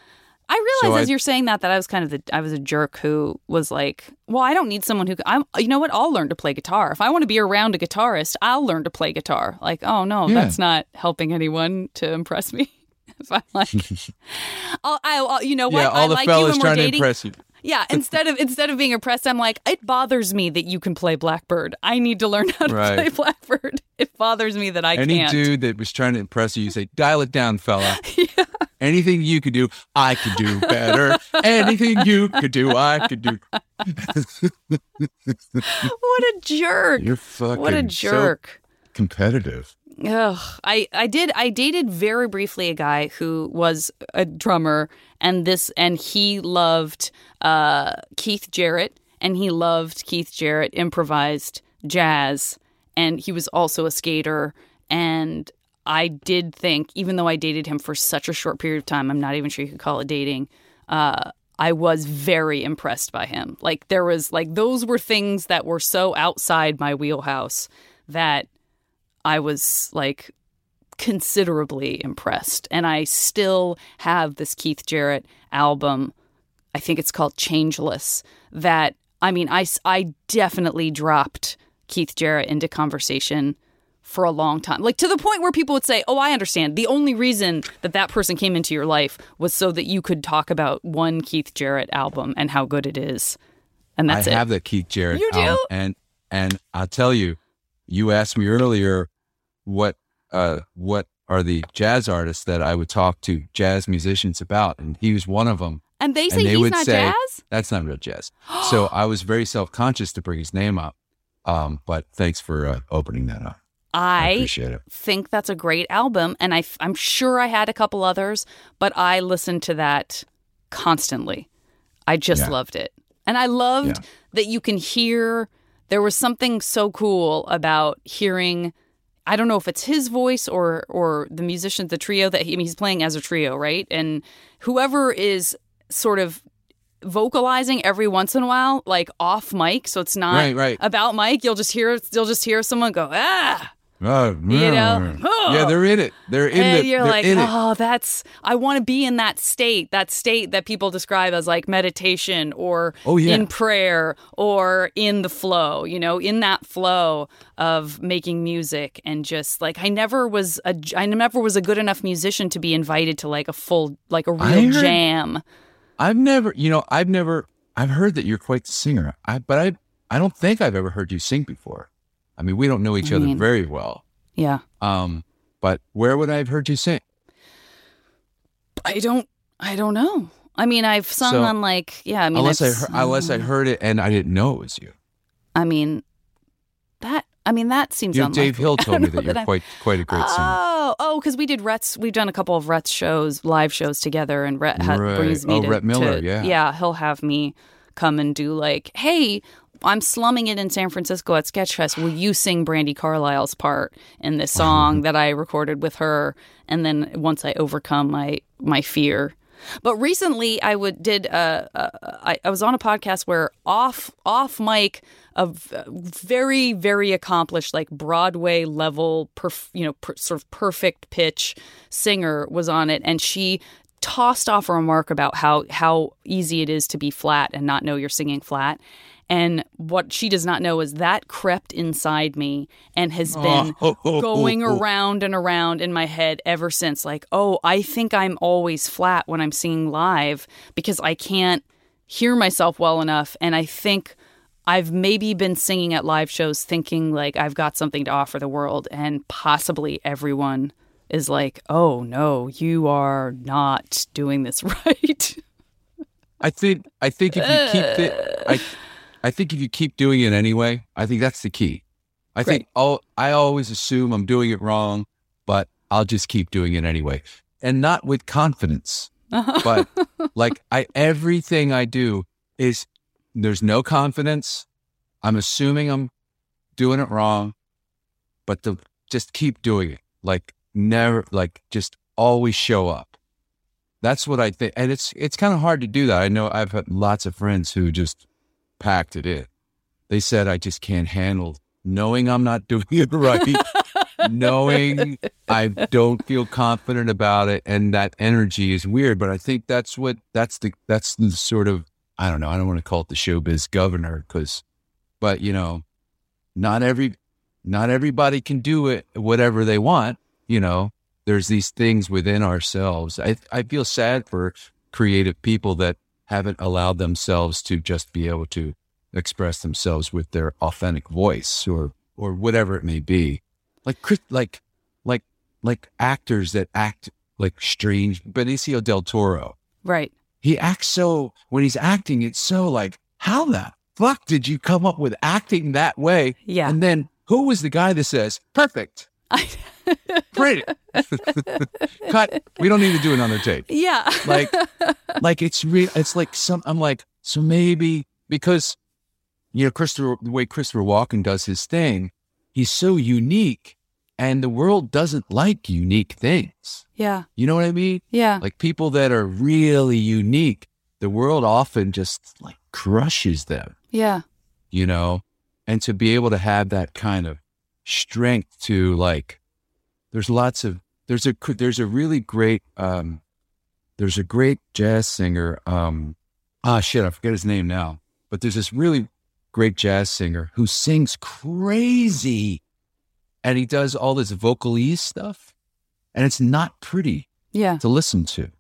I realized So as I- you're saying that that I was kind of the I was a jerk who was like, well, I don't need someone who I'm. You know what? I'll learn to play guitar. If I want to be around a guitarist, I'll learn to play guitar. Like, oh no, Yeah. that's not helping anyone to impress me. if I'm like, I'll, I'll, you know what? yeah, I all the like you fellas we're trying to dating. impress you. Yeah, instead of instead of being impressed, I'm like, it bothers me that you can play Blackbird. I need to learn how to Right. play Blackbird. It bothers me that I Any can't. Any dude that was trying to impress you, you say, dial it down, fella. Anything you could do, I could do better. Anything you could do, I could do. what a jerk! You're fucking what a so jerk! competitive. Ugh. I, I did I dated very briefly a guy who was a drummer and this and he loved uh, Keith Jarrett and he loved Keith Jarrett improvised jazz and he was also a skater and I did think even though I dated him for such a short period of time I'm not even sure you could call it dating uh, I was very impressed by him like there was like those were things that were so outside my wheelhouse that I was like considerably impressed. And I still have this Keith Jarrett album. I think it's called Changeless. That, I mean, I I definitely dropped Keith Jarrett into conversation for a long time. Like to the point where people would say, Oh, I understand. The only reason that that person came into your life was so that you could talk about one Keith Jarrett album and how good it is. And that's it. I it. have that Keith Jarrett. You do? album, and and I'll tell you, you asked me earlier what uh what are the jazz artists that I would talk to jazz musicians about, and he was one of them. and they say and they he's would not say jazz? that's not real jazz. so I was very self conscious to bring his name up. Um, but thanks for uh, opening that up. I I think that's a great album and I I'm sure I had a couple others but I listened to that constantly I just Yeah. loved it and I loved Yeah. that you can hear there was something so cool about hearing I don't know if it's his voice or or the musicians the trio that he, I mean, he's playing as a trio right and whoever is sort of vocalizing every once in a while like off mic so it's not Right, right. about mic you'll just hear you'll just hear someone go ah Oh, You know? yeah, they're in it. They're in and it. you're they're like, in it. oh, that's I want to be in that state, that state that people describe as like meditation or Oh, yeah. in prayer or in the flow, you know, in that flow of making music and just like I never was a I never was a good enough musician to be invited to like a full like a real heard- jam. I've never, you know, I've never, I've heard that you're quite the singer. I, but I, I don't think I've ever heard you sing before. I mean, we don't know each I other mean- very well. Yeah. Um, but where would I have heard you sing? I don't I don't know. I mean, I've sung So, on like yeah, I mean unless I, I've heard, unless I heard it and I didn't know it was you. I mean that I mean that seems You know. Dave Hill told me that you're I'm- quite, quite a great singer. Oh, oh, because we did Rhett's. We've done a couple of Rhett's shows, live shows together, and Rhett ha- Right. brings me Oh, to, Rhett Miller, to- yeah. yeah. He'll have me come and do like, hey, I'm slumming it in San Francisco at Sketchfest. Will you sing Brandi Carlile's part in this song that I recorded with her? And then once I overcome my my fear. But recently, I would did uh, uh, I, I was on a podcast where off off mic a very very accomplished like Broadway level perf- you know per, sort of perfect pitch singer was on it, and she tossed off a remark about how how easy it is to be flat and not know you're singing flat. And what she does not know is that crept inside me and has ah. been oh, oh, oh, going around and around in my head ever since. Like, oh, I think I'm always flat when I'm singing live because I can't hear myself well enough. And I think I've maybe been singing at live shows thinking like I've got something to offer the world. And possibly everyone is like, oh, no, you are not doing this right. I think, I think if you keep it, I, I think if you keep doing it anyway, I think that's the key. I think all, I always assume I'm doing it wrong, but I'll just keep doing it anyway. And not with confidence, but like I, everything I do is there's no confidence. I'm assuming I'm doing it wrong, but to just keep doing it. Like never, like just always show up. That's what I think. And it's, it's kind of hard to do that. I know I've had lots of friends who just packed it in. They said, I just can't handle knowing I'm not doing it right, knowing I don't feel confident about it. And that energy is weird. But I think that's what, that's the, that's the sort of, I don't know. I don't want to call it the showbiz governor because, but you know, not every, not everybody can do it, whatever they want, you know, there's these things within ourselves. I I feel sad for creative people that haven't allowed themselves to just be able to express themselves with their authentic voice or or whatever it may be. Like like like like actors that act like strange Benicio del Toro. Right. He acts so when he's acting, it's so like, how the fuck did you come up with acting that way? Yeah. And then who was the guy that says, perfect, great, cut? We don't need to do another take. yeah. Like, like it's real. It's like some. I'm like, so maybe because you know Christopher, the way Christopher Walken does his thing, he's so unique, and the world doesn't like unique things. yeah. You know what I mean? Yeah. Like people that are really unique, the world often just like crushes them, Yeah. you know? And to be able to have that kind of strength to like, there's lots of, there's a, there's a really great, um, there's a great jazz singer, um, ah, shit, I forget his name now, but there's this really great jazz singer who sings crazy and he does all this vocalese stuff and it's not pretty Yeah. to listen to,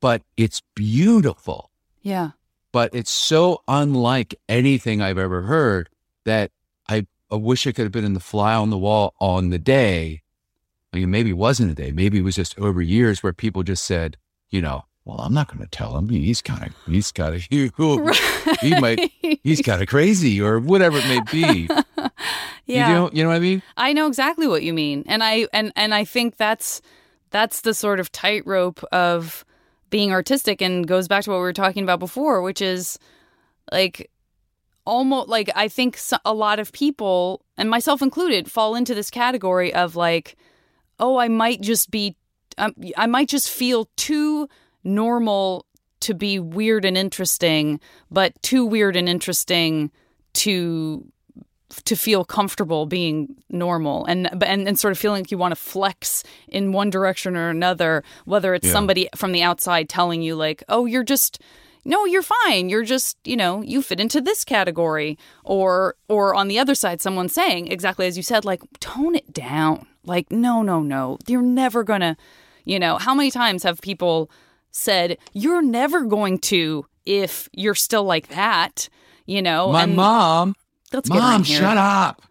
but it's beautiful. Yeah. But it's so unlike anything I've ever heard that I, I wish I could have been in the fly on the wall on the day. I mean, maybe it wasn't a day. Maybe it was just over years where people just said, you know, well, I'm not going to tell him. He's kind of, he's kind of, he, he might, he's kind of crazy or whatever it may be. Yeah. You know, you know what I mean? I know exactly what you mean, and I and and I think that's that's the sort of tightrope of being artistic, and goes back to what we were talking about before, which is like almost like I think a lot of people, and myself included, fall into this category of like, oh, I might just be, um, I might just feel too normal to be weird and interesting, but too weird and interesting to to feel comfortable being normal and and, and sort of feeling like you want to flex in one direction or another whether it's Yeah. somebody from the outside telling you like oh you're just no you're fine. You're just you know you fit into this category. Or or on the other side someone saying exactly as you said like tone it down. Like no no no. You're never gonna you know how many times have people said you're never going to if you're still like that you know My and mom, get mom, shut up.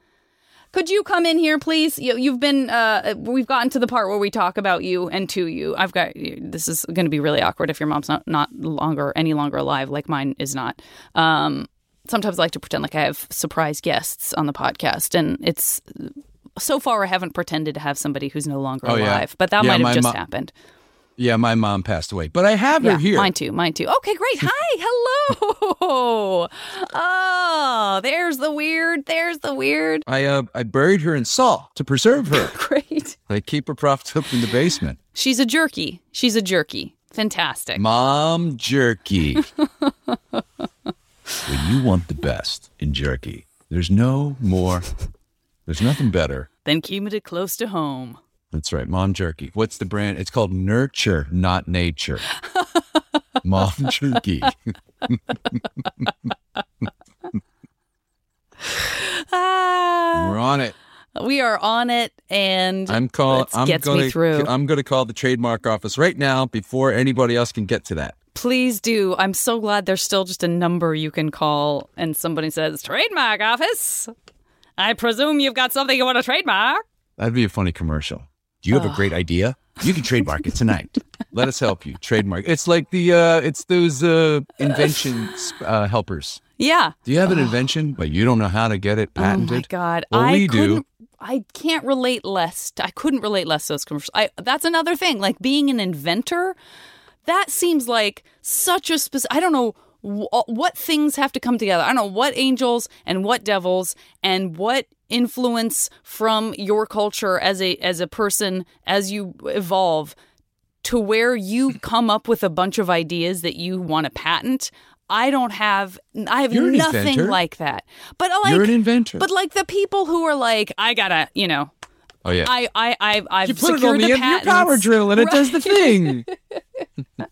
Could you come in here, please? You, you've been. Uh, we've gotten to the part where we talk about you and to you. I've got. This is going to be really awkward if your mom's not not longer any longer alive, like mine is not. Um, sometimes I like to pretend like I have surprise guests on the podcast, and it's so far I haven't pretended to have somebody who's no longer Oh, yeah. alive, but that Yeah, might have just mo- happened. Yeah, my mom passed away, but I have Yeah, her here. mine too, mine too. Okay, great. Hi, hello. Oh, there's the weird. There's the weird. I uh, I buried her in salt to preserve her. Great. I keep her propped up in the basement. She's a jerky. She's a jerky. Fantastic. Mom jerky. when you want the best in jerky, there's no more. There's nothing better. than keeping it close to home. That's right, mom jerky. What's the brand? It's called Nurture, not Nature. mom jerky. Ah, We're on it. we are on it, and I'm call. Let's I'm gets me gonna. through. I'm gonna call the trademark office right now before anybody else can get to that. please do. I'm so glad there's still just a number you can call, and somebody says trademark office. I presume you've got something you want to trademark. That'd be a funny commercial. Do you have a great idea? You can trademark it tonight. Let us help you trademark. It's like the uh it's those uh inventions uh helpers. Yeah. Do you have an invention but you don't know how to get it patented? Oh my god, Well, I we do. I can't relate less. To, I couldn't relate less to those commercials. I, that's another thing. Like being an inventor, that seems like such a specific. I don't know Uh, what things have to come together. I don't know what angels and what devils and what influence from your culture as a as a person as you evolve to where you come up with a bunch of ideas that you want to patent. I don't have. I have You're nothing like that. But like, You're an inventor. but like the people who are like, I gotta, you know, oh yeah. I, I, I, I've you put it on the the end of your power drill and it does the thing.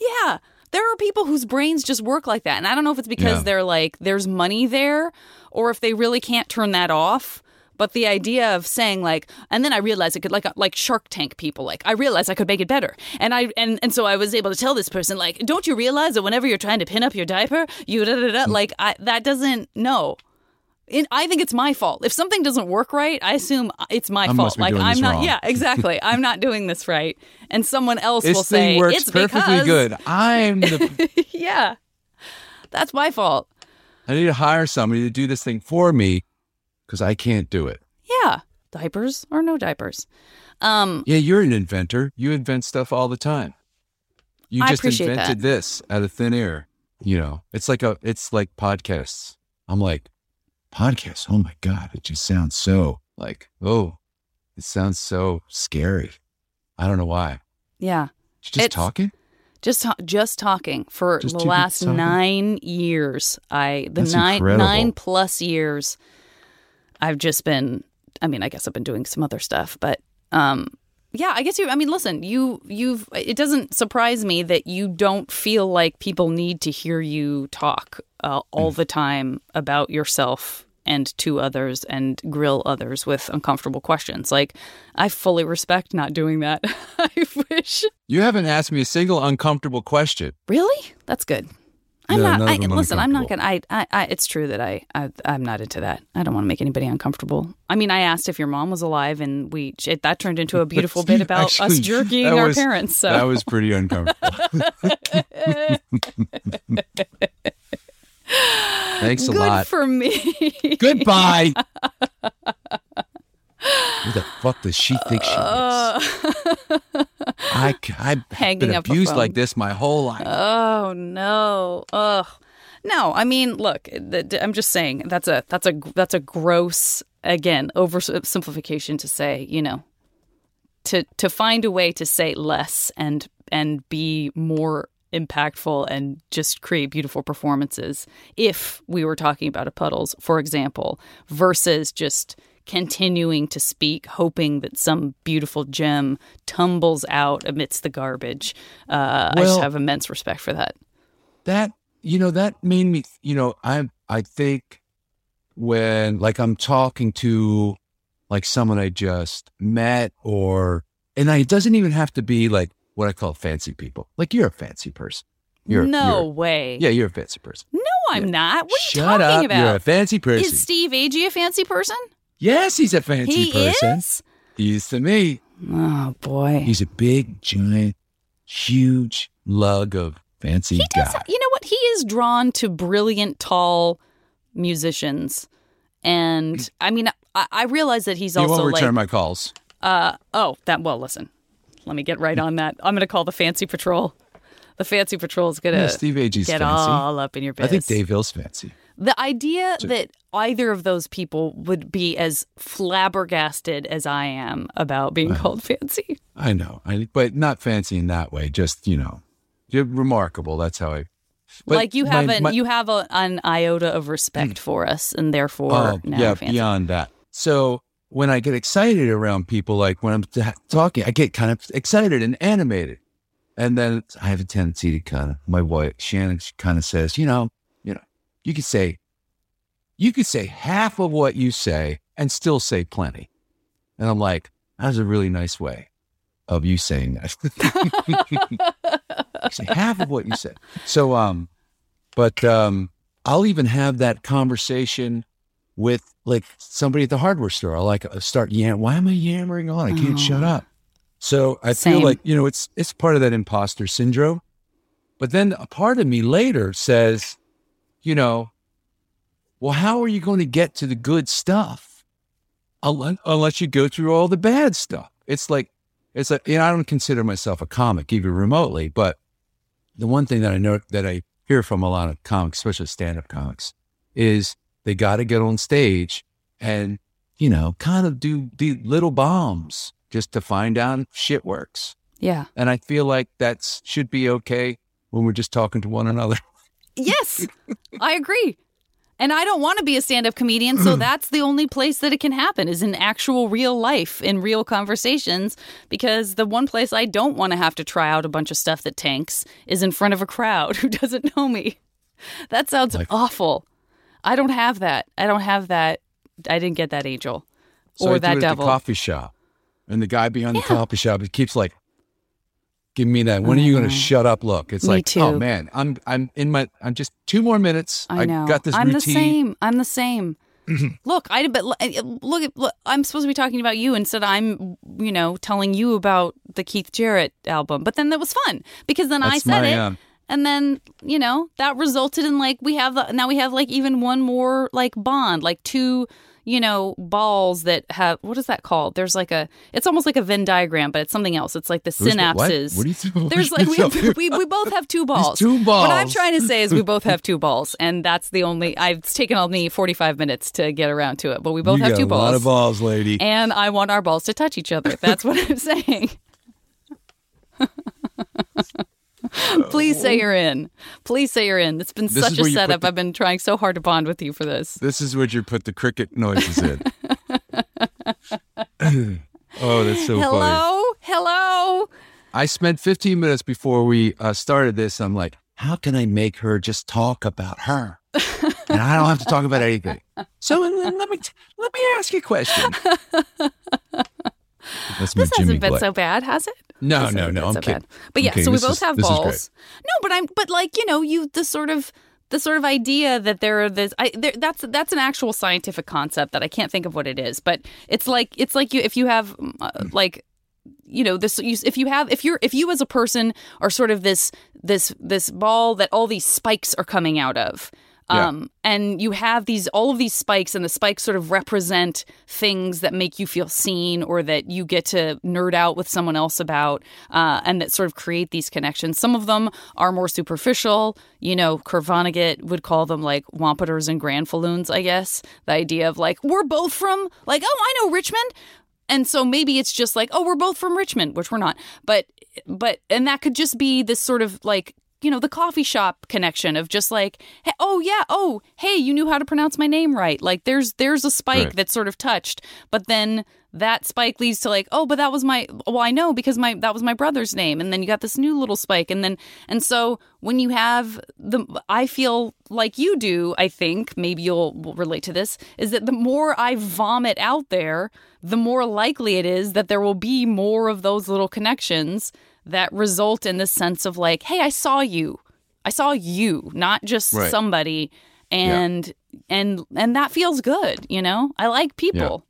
Yeah, there are people whose brains just work like that, and I don't know if it's because Yeah. they're like, there's money there, or if they really can't turn that off. But the idea of saying like, and then I realized I could like like Shark Tank people. Like I realized I could make it better, and I and and so I was able to tell this person like, don't you realize that whenever you're trying to pin up your diaper, you da da da hmm. like I, that doesn't no. It, I think it's my fault. If something doesn't work right, I assume it's my I fault. Like I'm not. wrong. Yeah, exactly. I'm not doing this right, and someone else This will say works it's perfectly because good. I'm the. yeah, that's my fault. I need to hire somebody to do this thing for me because I can't do it. Yeah, diapers or no diapers. Um, Yeah, you're an inventor. You invent stuff all the time. You I just invented that. this out of thin air. You know, it's like a, it's like podcasts. I'm like, podcasts. Oh my god, it just sounds so like, oh, it sounds so scary. I don't know why. yeah. Just It's- talking. Just just talking for Just the last nine years. I the That's nine incredible. nine plus years. I've just been. I mean, I guess I've been doing some other stuff, but um, yeah. I guess you. I mean, listen. You you've. It doesn't surprise me that you don't feel like people need to hear you talk uh, all Mm. the time about yourself and to others and grill others with uncomfortable questions. Like, I fully respect not doing that. I wish. You haven't asked me a single uncomfortable question. Really? That's good. I'm No, not. I, listen, I'm not gonna. I, I, I. It's true that I, I. I'm not into that. I don't want to make anybody uncomfortable. I mean, I asked if your mom was alive, and we it, that turned into a beautiful bit about us jerking our was- parents. So That was pretty uncomfortable. Thanks a good lot. for me. Goodbye. Who the fuck does she think she is? I, I've Hanging been up a abused phone. like this my whole life. oh no. Ugh. No, I mean, look. th- th- I'm just saying that's a that's a that's a gross again oversimplification to say you know to to find a way to say less and and be more impactful and just create beautiful performances if we were talking about a puddles for example versus just continuing to speak hoping that some beautiful gem tumbles out amidst the garbage. Uh, i just have immense respect for that. That you know that made me you know i i think when like i'm talking to like someone i just met or and I, it doesn't even have to be like what i call fancy people. Like you're a fancy person. You're no you're- way. Yeah you're a fancy person. No i'm not. What are you shut talking up. About you're a fancy person. Is steve agee a fancy person? Yes he's a fancy person. he person. is? He's to me. Oh boy. He's a big giant huge lug of fancy He does. guy. You know what? He is drawn to brilliant, tall musicians, and I mean, I, I realize that he's he also won't return like, my calls. Uh, oh, that. Well, listen, let me get right on that. I'm going to call the Fancy Patrol. The Fancy Patrol is going to yeah, steve agee's get fancy all up in your business. i think dave hill's fancy The idea that either of those people would be as flabbergasted as I am about being called fancy. I know, I, but not fancy in that way. Just you know, you're remarkable. That's how I. like you my- have an my- you have a, an iota of respect hmm. for us, and therefore Oh, now yeah, fancy. beyond that. So when I get excited around people, like when I'm t- talking, I get kind of excited and animated, and then I have a tendency to kind of my wife Shannon kind of says, you know, you know, you could say, you could say half of what you say and still say plenty, and I'm like, that was a really nice way of you saying that. Say half of what you said. So, um, but um, I'll even have that conversation with like somebody at the hardware store. I'll like uh, start yam. Why am I yammering on? I can't shut Oh. up. So I Same. feel like you know it's it's part of that imposter syndrome. But then a part of me later says, you know, well, how are you going to get to the good stuff unless, unless you go through all the bad stuff? It's like it's like you know I don't consider myself a comic even remotely, but the one thing that I know that I hear from a lot of comics, especially stand-up comics, is they got to get on stage and you know kind of do do little bombs just to find out if shit works. yeah. And I feel like that should be okay when we're just talking to one another. Yes, I agree. And I don't want to be a stand up comedian, so that's the only place that it can happen is in actual real life, in real conversations. Because the one place I don't want to have to try out a bunch of stuff that tanks is in front of a crowd who doesn't know me. That sounds Like- awful. I don't have that. I don't have that. I didn't get that, Angel. So or I that devil. Coffee shop, and the guy behind the coffee shop, he keeps like, "Give me that. When are you going to shut up?" Look, it's Mm. Me like, too. oh man, I'm I'm in my I'm just two more minutes. I know. got this I'm routine. the same. I'm the same. look, I but look, look, look, I'm supposed to be talking about you instead. I'm, you know, telling you about the Keith Jarrett album. But then that was fun because then I said my, it, um, and then you know that resulted in like we have the, now we have like even one more like bond, like two. You know, balls that have what is that called? There's like a, it's almost like a Venn diagram, but it's something else. It's like the Who's the- what? synapses. What do you? There's like we, we we both have two balls. two balls What I'm trying to say is we both have two balls, and that's the only. I've taken all me 45 minutes to get around to it, but we both you have two a balls. A lot of balls, lady. And I want our balls to touch each other. That's what I'm saying. Please say you're in. Please say you're in. It's been This such a where you put setup. the- I've been trying so hard to bond with you for this. This is where you put the cricket noises in. oh, that's so funny. Hello, hello. I spent 15 minutes before we uh, started this. I'm like, how can I make her just talk about her? and I don't have to talk about anything. So let me let me ask you a question. This Jimmy hasn't been so bad, has it? No, no, no. I'm so kidding. bad. But yeah, so we both is- have this is great. balls. No, but I'm but like you know you the sort of the sort of idea that there are this I there, that's that's an actual scientific concept that I can't think of what it is, but it's like it's like you if you have uh, like you know this you, if you have if you're if you as a person are sort of this this this ball that all these spikes are coming out of Yeah. um and you have these all of these spikes and the spikes sort of represent things that make you feel seen or that you get to nerd out with someone else about uh, and that sort of create these connections. Some of them are more superficial. You know Kurt Vonnegut would call them like wampeters and granfalloons i guess. The idea of like we're both from like oh i know richmond. And so maybe it's just like oh we're both from richmond which we're not. But but and that could just be this sort of like you know the coffee shop connection of just like hey, oh yeah oh hey you knew how to pronounce my name right like there's there's a spike Right. that's sort of touched but then that spike leads to like oh but that was my well i know because my that was my brother's name and then you got this new little spike and then and so when you have the i feel like you do i think maybe you'll relate to this is that the more i vomit out there the more likely it is that there will be more of those little connections that result in the sense of like hey i saw you i saw you not just Right. somebody and and and that feels good you know i like people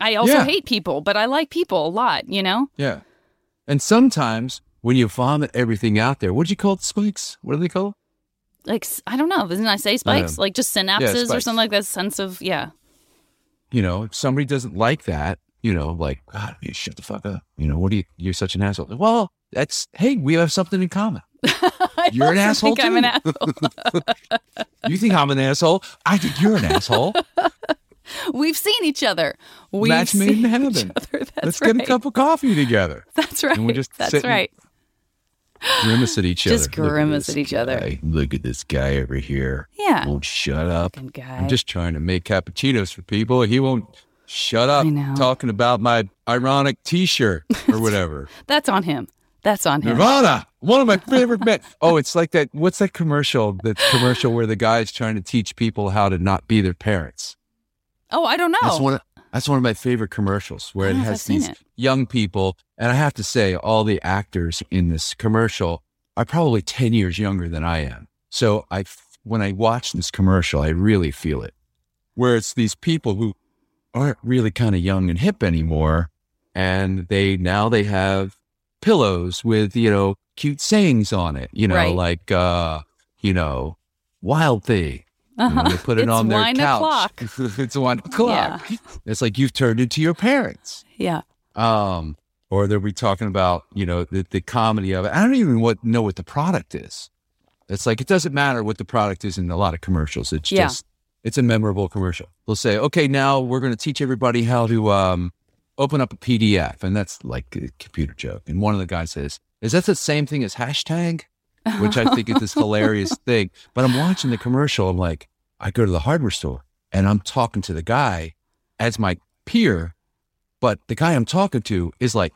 i also Yeah. hate people but i like people a lot you know Yeah. And sometimes when you vomit everything out there, what do you call it? Spikes? What do they call? it? like i don't know didn't i say spikes know. like just synapses or something like that sense of yeah You know, if somebody doesn't like that, you know, like, God, you shut the fuck up. You know, what do you, you're such an asshole. Well, that's, hey, we have something in common. You're an asshole think i'm an asshole You think I'm an asshole? I think you're an asshole. we've seen each other we've Match made in seen heaven. each other. that's Let's right get a cup of coffee together. that's right and we just that's right Grimace at each Just other. Look grimace at each other. Look at this guy over here. Yeah. Won't shut up. Guy. I'm just trying to make cappuccinos for people. He won't shut up talking about my ironic T-shirt or whatever. that's on him that's on him Nirvana, one of my favorite bands. Oh, it's like that. What's that commercial? That commercial where the guy's trying to teach people how to not be their parents. oh i don't know That's one. Of, that's one of my favorite commercials where it don't know if has these it. young people, and I have to say, all the actors in this commercial are probably ten years younger than I am. So I, when I watch this commercial, I really feel it. Where it's these people who aren't really kind of young and hip anymore, and they now they have pillows with you know cute sayings on it. You know, Right. like uh, you know, wild thing. You know, they put it It's on their wine couch. o'clock. it's one o'clock. It's like you've turned into your parents. yeah Um, or they'll be talking about, you know, the, the comedy of it. I don't even what, know what the product is. It's like, it doesn't matter what the product is in a lot of commercials. It's Yeah. just, it's a memorable commercial. They'll say, okay, now we're going to teach everybody how to, um, open up a PDF. And that's like a computer joke. And one of the guys says, is that the same thing as hashtag? Which I think is this hilarious thing. But I'm watching the commercial. I'm like, I go to the hardware store and I'm talking to the guy as my peer, but the guy I'm talking to is like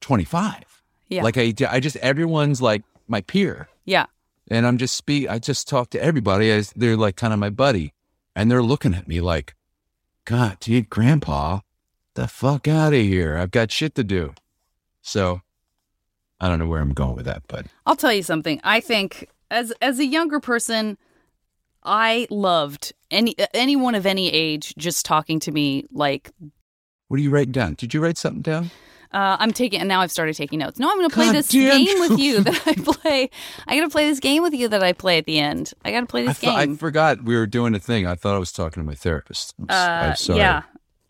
25. Yeah. Like I, I just, everyone's like my peer. yeah And I'm just speak, I just talk to everybody as they're like kind of my buddy. And they're looking at me like, God, dude, grandpa, the fuck out of here. I've got shit to do. So I don't know where I'm going with that, but I'll tell you something. I think as as a younger person, I loved any anyone of any age just talking to me like what are you writing down? Did you write something down? Uh, I'm taking and now I've started taking notes. No, I'm going to play God this game with you. that I play. I got to play this game with you that I play at the end. I got to play I, this game. I forgot we were doing a thing. I thought I was talking to my therapist. I'm, uh, I'm sorry. yeah,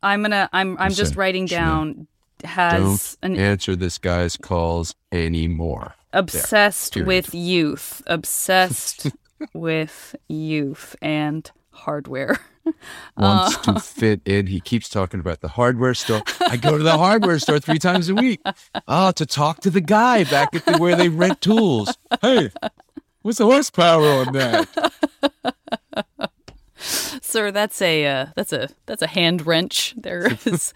I'm gonna. I'm. I'm just writing down. Has an answer this guy's calls anymore. obsessed period. with youth. Obsessed with youth and hardware. Wants Uh. to fit in. He keeps talking about the hardware store. I go to the hardware store three times a week. Oh, to talk to the guy back at the, where they rent tools. Hey, what's the horsepower on that? Sir, that's a uh, that's a that's a hand wrench. There is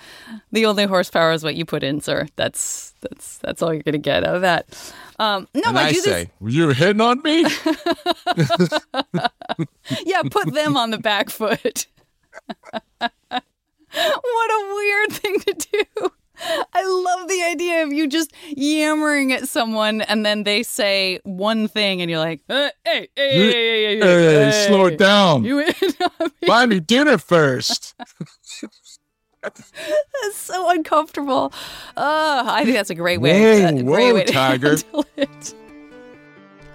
the only horsepower is what you put in, sir. That's that's that's all you're gonna get out of that. Um, no, and I, I do say, were you hitting on me? Yeah, put them on the back foot. what a weird thing to do. I love the idea of you just yammering at someone and then they say one thing and you're like, uh, hey, hey, hey, hey, hey, hey, Hey, slow it down. You in on me? Buy me dinner first. That's so uncomfortable. Uh, I think that's a great way. Whoa, a great whoa, way to Tiger. handle it.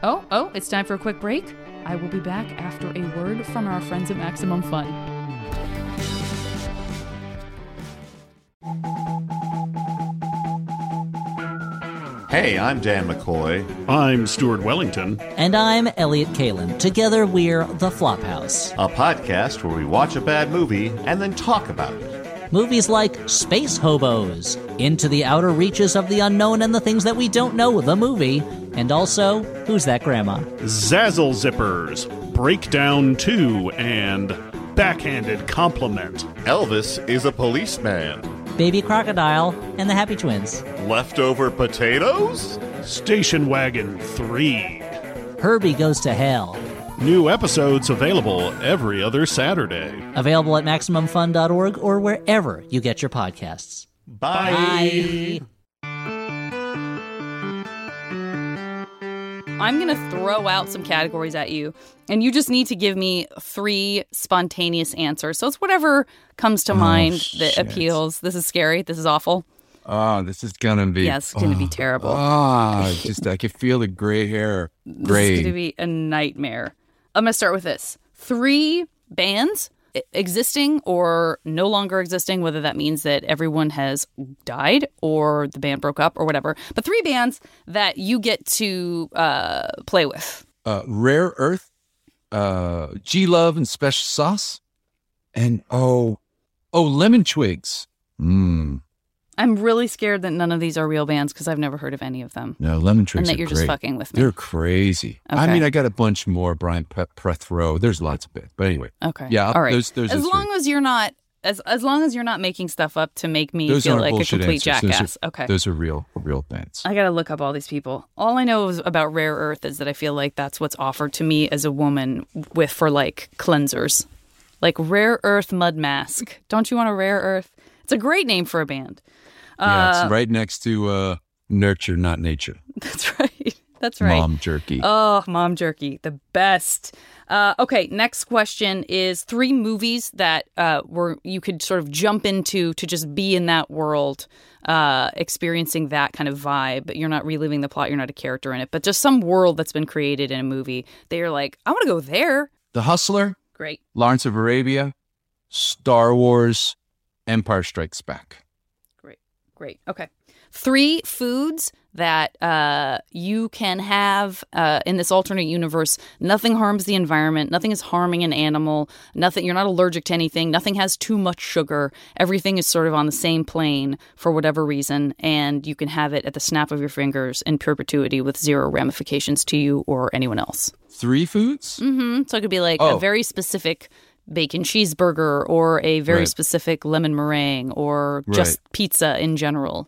Oh, oh, it's time for a quick break. I will be back after a word from our friends at Maximum Fun. Hey, I'm Dan McCoy. I'm Stuart Wellington. And I'm Elliott Kalan. Together we're The Flophouse. A podcast where we watch a bad movie and then talk about it. Movies like Space Hobos, Into the Outer Reaches of the Unknown and the Things That We Don't Know, the movie, and also Who's That Grandma? Zazzle Zippers, Breakdown 2, and Backhanded Compliment. Elvis is a policeman. Baby Crocodile and the Happy Twins. Leftover potatoes? Station Wagon 3. Herbie Goes to Hell. New episodes available every other Saturday. Available at MaximumFun.org or wherever you get your podcasts. Bye. I'm going to throw out some categories at you, and you just need to give me three spontaneous answers. So it's whatever comes to mind that shit. appeals. This is scary. This is awful. Oh, this is gonna be. Yeah, it's gonna be oh, terrible. Ah, just I can feel the gray hair. This is Gray. going to be a nightmare. I'm going to start with this three bands existing or no longer existing, whether that means that everyone has died or the band broke up or whatever. But three bands that you get to uh, play with. uh, Rare Earth, uh, G Love and Special Sauce, and oh, oh, Lemon Twigs. Mmm. I'm really scared that none of these are real bands because I've never heard of any of them. No, Lemon Twigs. and that you're just fucking with me. They're crazy. I mean, I got a bunch more. Brian Pe- Prethrow. There's lots of it, but anyway. Okay. Yeah. All right. Those are as three. long as you're not as as long as you're not making stuff up to make me those feel like a complete answers. Those are- jackass. okay. Those are real, real bands. I gotta look up all these people. All I know is about Rare Earth is that I feel like that's what's offered to me as a woman with for like cleansers, like Rare Earth Mud Mask. Don't you want a Rare Earth? It's a great name for a band. Yeah, Uh, it's right next to uh, Nurture, Not Nature. That's right. That's right. Mom jerky. Oh, mom jerky, the best. Uh, okay, next question is three movies that uh, were you could sort of jump into to just be in that world, uh, experiencing that kind of vibe. But you're not reliving the plot. You're not a character in it, but just some world that's been created in a movie. that you're like, I want to go there. the Hustler, Great. Lawrence of Arabia, Star Wars, Empire Strikes Back. Great. Okay. Three foods that uh, you can have uh, in this alternate universe. Nothing harms the environment. Nothing is harming an animal. Nothing. You're not allergic to anything. Nothing has too much sugar. Everything is sort of on the same plane for whatever reason, and you can have it at the snap of your fingers in perpetuity with zero ramifications to you or anyone else. Three foods? Mm-hmm. So it could be like a Oh. very specific bacon cheeseburger or a very Right. specific lemon meringue or just pizza in general.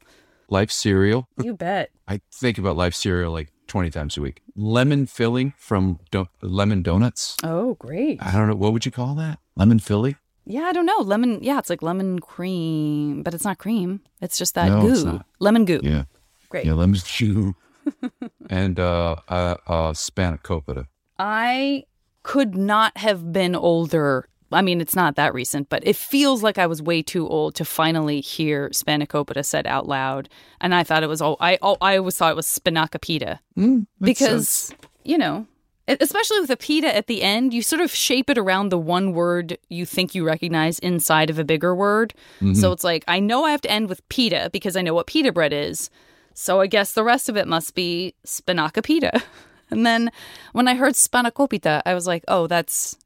Life cereal. You bet. I think about life cereal like 20 times a week. Lemon filling from do- lemon donuts. Oh, great. I don't know. What would you call that? Lemon filling? Yeah, I don't know. Lemon. Yeah, it's like lemon cream, but it's not cream. It's just that No, goo. it's not. Lemon goo. Yeah. Great. Yeah, lemon goo. and uh, uh, uh, spanakopita. I could not have been older. I mean, it's not that recent, but it feels like I was way too old to finally hear Spanakopita said out loud. And I thought it was all I oh, I always thought it was Spinacopita Mm, because sense. you know, especially with a pita at the end, you sort of shape it around the one word you think you recognize inside of a bigger word. Mm-hmm. So it's like I know I have to end with pita because I know what pita bread is. So I guess the rest of it must be spinacopita. And then when I heard spanakopita, I was like, oh, that's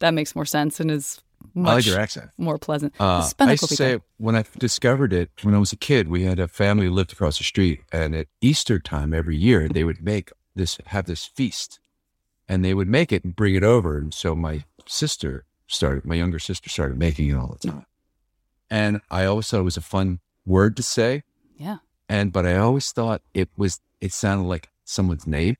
that makes more sense and is much I like your accent. more pleasant. Uh, I used to say when I discovered it when I was a kid, we had a family who lived across the street, and at Easter time every year they would make this have this feast, and they would make it and bring it over. And so my sister started, my younger sister started making it all the time, and I always thought it was a fun word to say, yeah. and but I always thought it was it sounded like someone's name.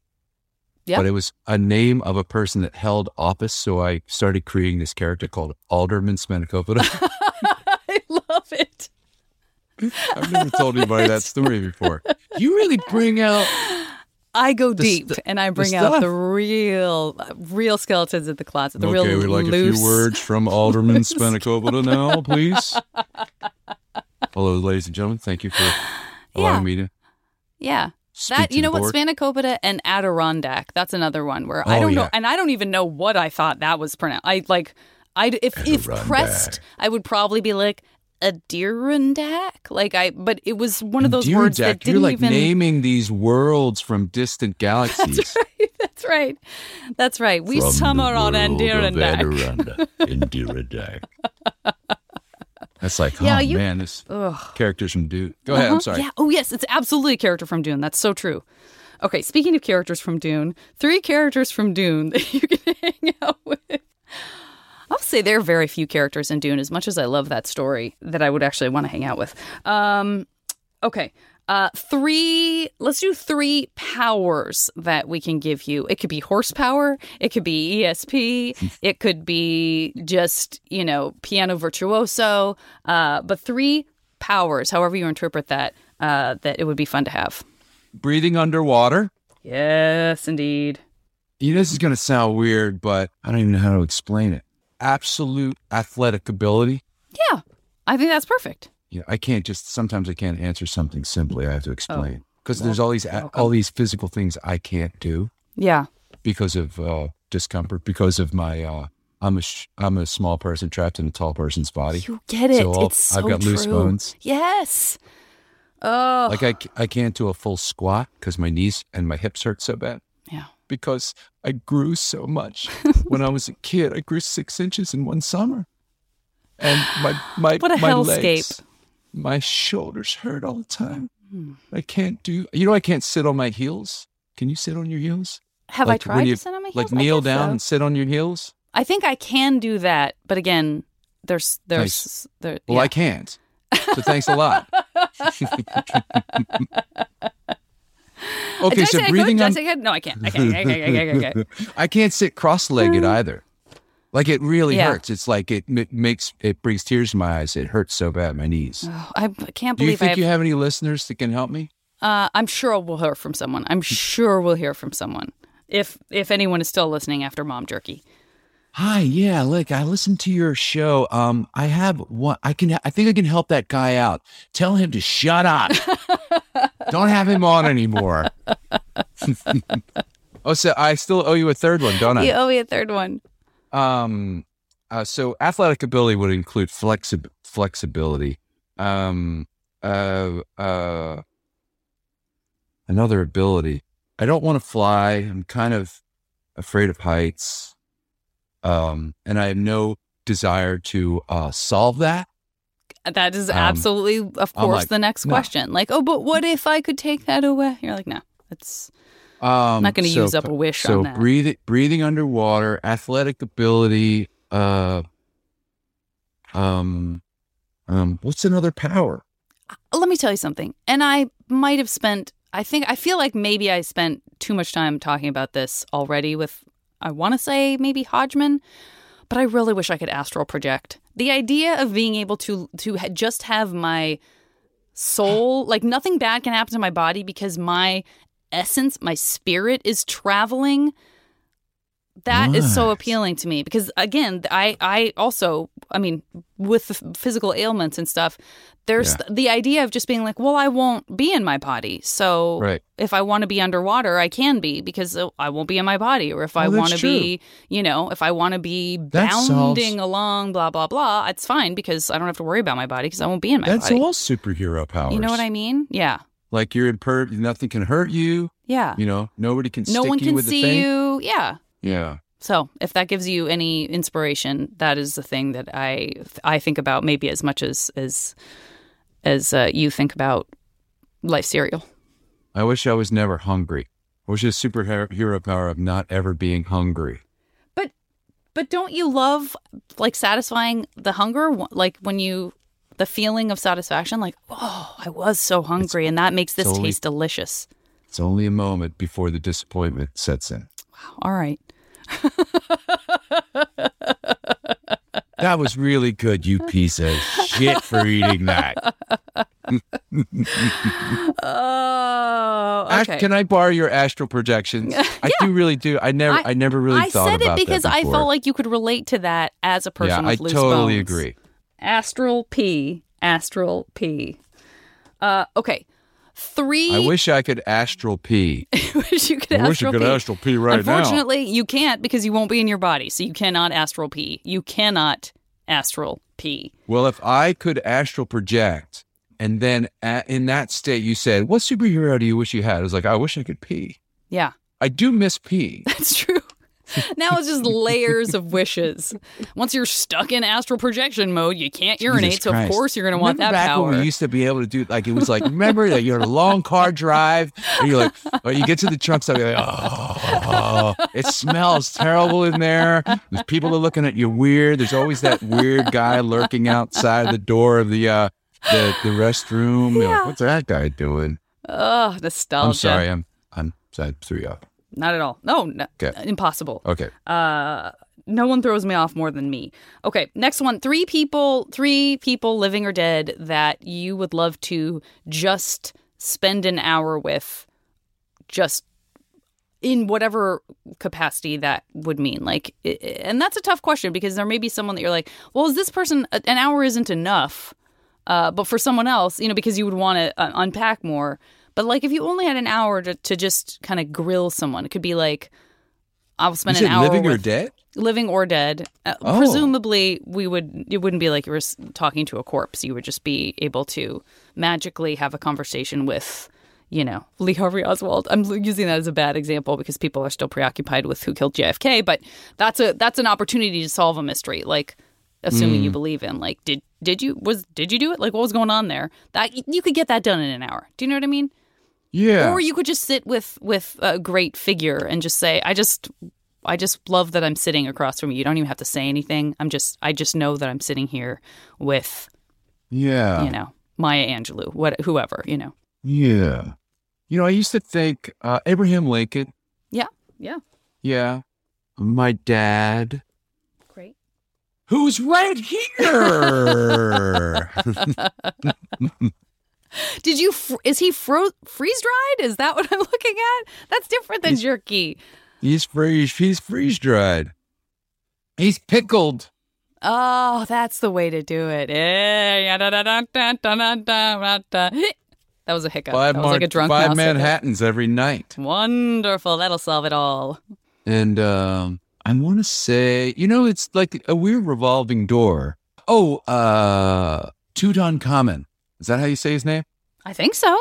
But it was a name of a person that held office, so I started creating this character called Alderman Spanakopita. I love it. I've never told anybody that story before. You really bring out I go deep st- and I bring out the real, real skeletons in the closet. The okay, real we'd like loose. a few words from Alderman Spanakopita now, please. Hello, ladies and gentlemen. Thank you for allowing Yeah. me to Yeah. That you know what. Spanakopita and Adirondack. That's another one where I Oh, don't know, and I don't even know what I thought that was pronounced. I like, I if if pressed, I would probably be like Adirondack. Like I, but it was one of those words that didn't You're like even. naming these worlds from distant galaxies. That's right. That's right. That's right. We From summer on Adirondack. Adirondack. Adirondack. That's like, Yeah, oh you- man, this Ugh. characters from Dude. Go ahead. Uh-huh. I'm sorry. Yeah. Oh, yes. It's absolutely a character from Dune. That's so true. Okay. Speaking of characters from Dune, three characters from Dune that you can hang out with. I'll say there are very few characters in Dune, as much as I love that story, that I would actually want to hang out with. Um, okay. Uh, three, let's do three powers that we can give you. It could be horsepower, it could be ESP, it could be just, you know, piano virtuoso, uh, but three powers, however you interpret that, uh, that it would be fun to have. Breathing underwater. Yes, indeed. You know, this is going to sound weird, but I don't even know how to explain it. Absolute athletic ability. Yeah, I think that's perfect. You know, I can't just sometimes I can't answer something simply. I have to explain because there's all these welcome. all these physical things I can't do Yeah. because of uh, discomfort, because of my uh, I'm a sh- I'm a small person trapped in a tall person's body. You get it. So it's so I've got loose true. bones. Yes. Oh. Like I I can't do a full squat because my knees and my hips hurt so bad. Yeah. Because I grew so much when I was a kid. I grew six inches in one summer, and my my What a my hellscape. legs, my shoulders hurt all the time. Hmm. I can't do. You know, I can't sit on my heels. Can you sit on your heels? Have Like I tried you- to sit on my heels? Like kneel down so. and sit on your heels. I think I can do that, but again, there's there's there. Well. I can't. So thanks a lot. okay, so breathing? I on. I? No, I can't. I can't. I can't. I can't, I can't. I can't sit cross-legged either. Like it really Yeah. hurts. It's like it, it makes it brings tears to my eyes. It hurts so bad, my knees. Oh, I can't believe. Do you think have. you have any listeners that can help me? uh, I'm sure we'll hear from someone. I'm sure we'll hear from someone. If if anyone is still listening after Mom Jerky. Hi, yeah, look, I listened to your show. Um, I have one. I can. I think I can help that guy out. Tell him to shut up. don't have him on anymore. oh, so I still owe you a third one, don't I? You owe me a third one. Um, uh, so athletic ability would include flexi- flexibility. Um, uh, uh, another ability. I don't want to fly. I'm kind of afraid of heights. Um, and I have no desire to uh, solve that. That is Um, absolutely, of course, like, the next no. question. Like, oh, but what if I could take that away? You're like, no, it's. Um, not gonna so- use up a wish So on that. breathing, breathing underwater, athletic ability. Uh, um, um, what's another power? let me tell you something. And I might have spent, I think, I feel like maybe I spent too much time talking about this already with, I want to say maybe Hodgman, but I really wish I could astral project the idea of being able to to ha- just have my soul like nothing bad can happen to my body because my essence my spirit is traveling. That is so appealing to me because again i i also i mean with the physical ailments and stuff there's Yeah. the idea of just being like well i won't be in my body. So Right. if i want to be underwater i can be because uh, i won't be in my body. Or if i Oh, want to be you know if i want to be That solves- bounding along blah blah blah it's fine because i don't have to worry about my body because i won't be in my That's body. all superhero powers. you know what i mean? Yeah Like you're in per nothing can hurt you. yeah You know, nobody can no stick one you can with the see you yeah Yeah. So, if that gives you any inspiration, that is the thing that I I think about maybe as much as as as uh, you think about life cereal. I wish I was never hungry. I wish a superhero power of not ever being hungry. But but don't you love like satisfying the hunger like when you the feeling of satisfaction like oh, I was so hungry and that makes this only- taste delicious. It's only a moment before the disappointment sets in. Wow. All right. That was really good, you piece of shit, for eating that. Oh, Ash, okay. can I borrow your astral projections? I do really do. I never, I, never really I thought said about it because I felt like you could relate to that as a person yeah, I totally bones. agree. Astral P. Astral P. Uh, okay. Three. I wish I could astral pee. wish you could I wish I could pee. astral pee right now. Unfortunately, you can't because you won't be in your body, so you cannot astral pee. You cannot astral pee. Well, if I could astral project, and then a in that state, you said, "What superhero do you wish you had?" I was like, "I wish I could pee." Yeah, I do miss pee. that's true. Now it's just layers of wishes. Once you're stuck in astral projection mode, you can't urinate, so of course you're going to want Remember that back power. when we used to be able to do like it was like remember that you're on a long car drive and you're like or you get to the trunk stop you're like oh it smells terrible in there. There's people are looking at you weird. There's always that weird guy lurking outside the door of the uh the, the restroom. You're like, what's that guy doing? Oh, nostalgia. I'm sorry I'm I'm threw you off Not at all. No, no Okay. impossible. okay Uh, no one throws me off more than me. Okay, next one. Three people, three people, living or dead, that you would love to just spend an hour with, just in whatever capacity that would mean. Like, and that's a tough question because there may be someone that you're like, well, is this person an hour isn't enough? Uh, but for someone else, you know, because you would want to uh, unpack more. But like, if you only had an hour to, to just kind of grill someone, it could be like, I'll spend an hour living or dead living or dead. Uh, Oh. Presumably, we would. It wouldn't be like you were talking to a corpse. You would just be able to magically have a conversation with, you know, Lee Harvey Oswald. I'm using that as a bad example because people are still preoccupied with who killed JFK. But that's a that's an opportunity to solve a mystery. Like, assuming Mm. you believe in, Like, did did you was did you do it? Like, what was going on there? That you could get that done in an hour. Do you know what I mean? Yeah Or you could just sit with with a great figure and just say, "I just, I just love that I'm sitting across from you. You don't even have to say anything. I'm just, I just know that I'm sitting here with, yeah you know, Maya Angelou, what, whoever, you know." yeah you know I used to think uh, Abraham Lincoln Yeah, yeah, yeah my dad great. who's right here. Did you? Is he fro- freeze dried? Is that what I'm looking at? That's different than he's, jerky. He's freeze. He's freeze dried. He's pickled. Oh, that's the way to do it. That was a hiccup. Five that was mar- like a drunk five Manhattan's hiccup. every night. Wonderful. That'll solve it all. And um, I want to say, you know, it's like a weird revolving door. Oh, uh, Tutankhamen. Is that how you say his name? I think so.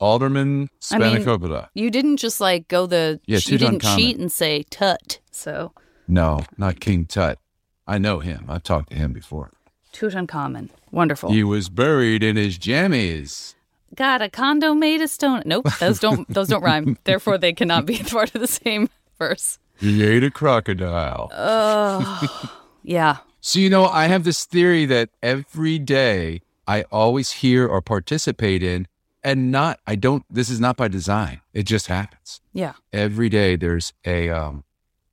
Alderman I mean- You didn't just like go the Yeah, you didn't Tutankhamen. cheat and say tut. So No, not King Tut. I know him. I've talked to him before. Tutankhamen. Wonderful. He was buried in his jammies. Got a condo made of stone. Nope, those don't those don't rhyme. Therefore they cannot be part of the same verse. He ate a crocodile. Oh yeah. So, you know, I have this theory that every day I always hear or participate in, and not, I don't, this is not by design. It just happens. Yeah. Every day there's a, um,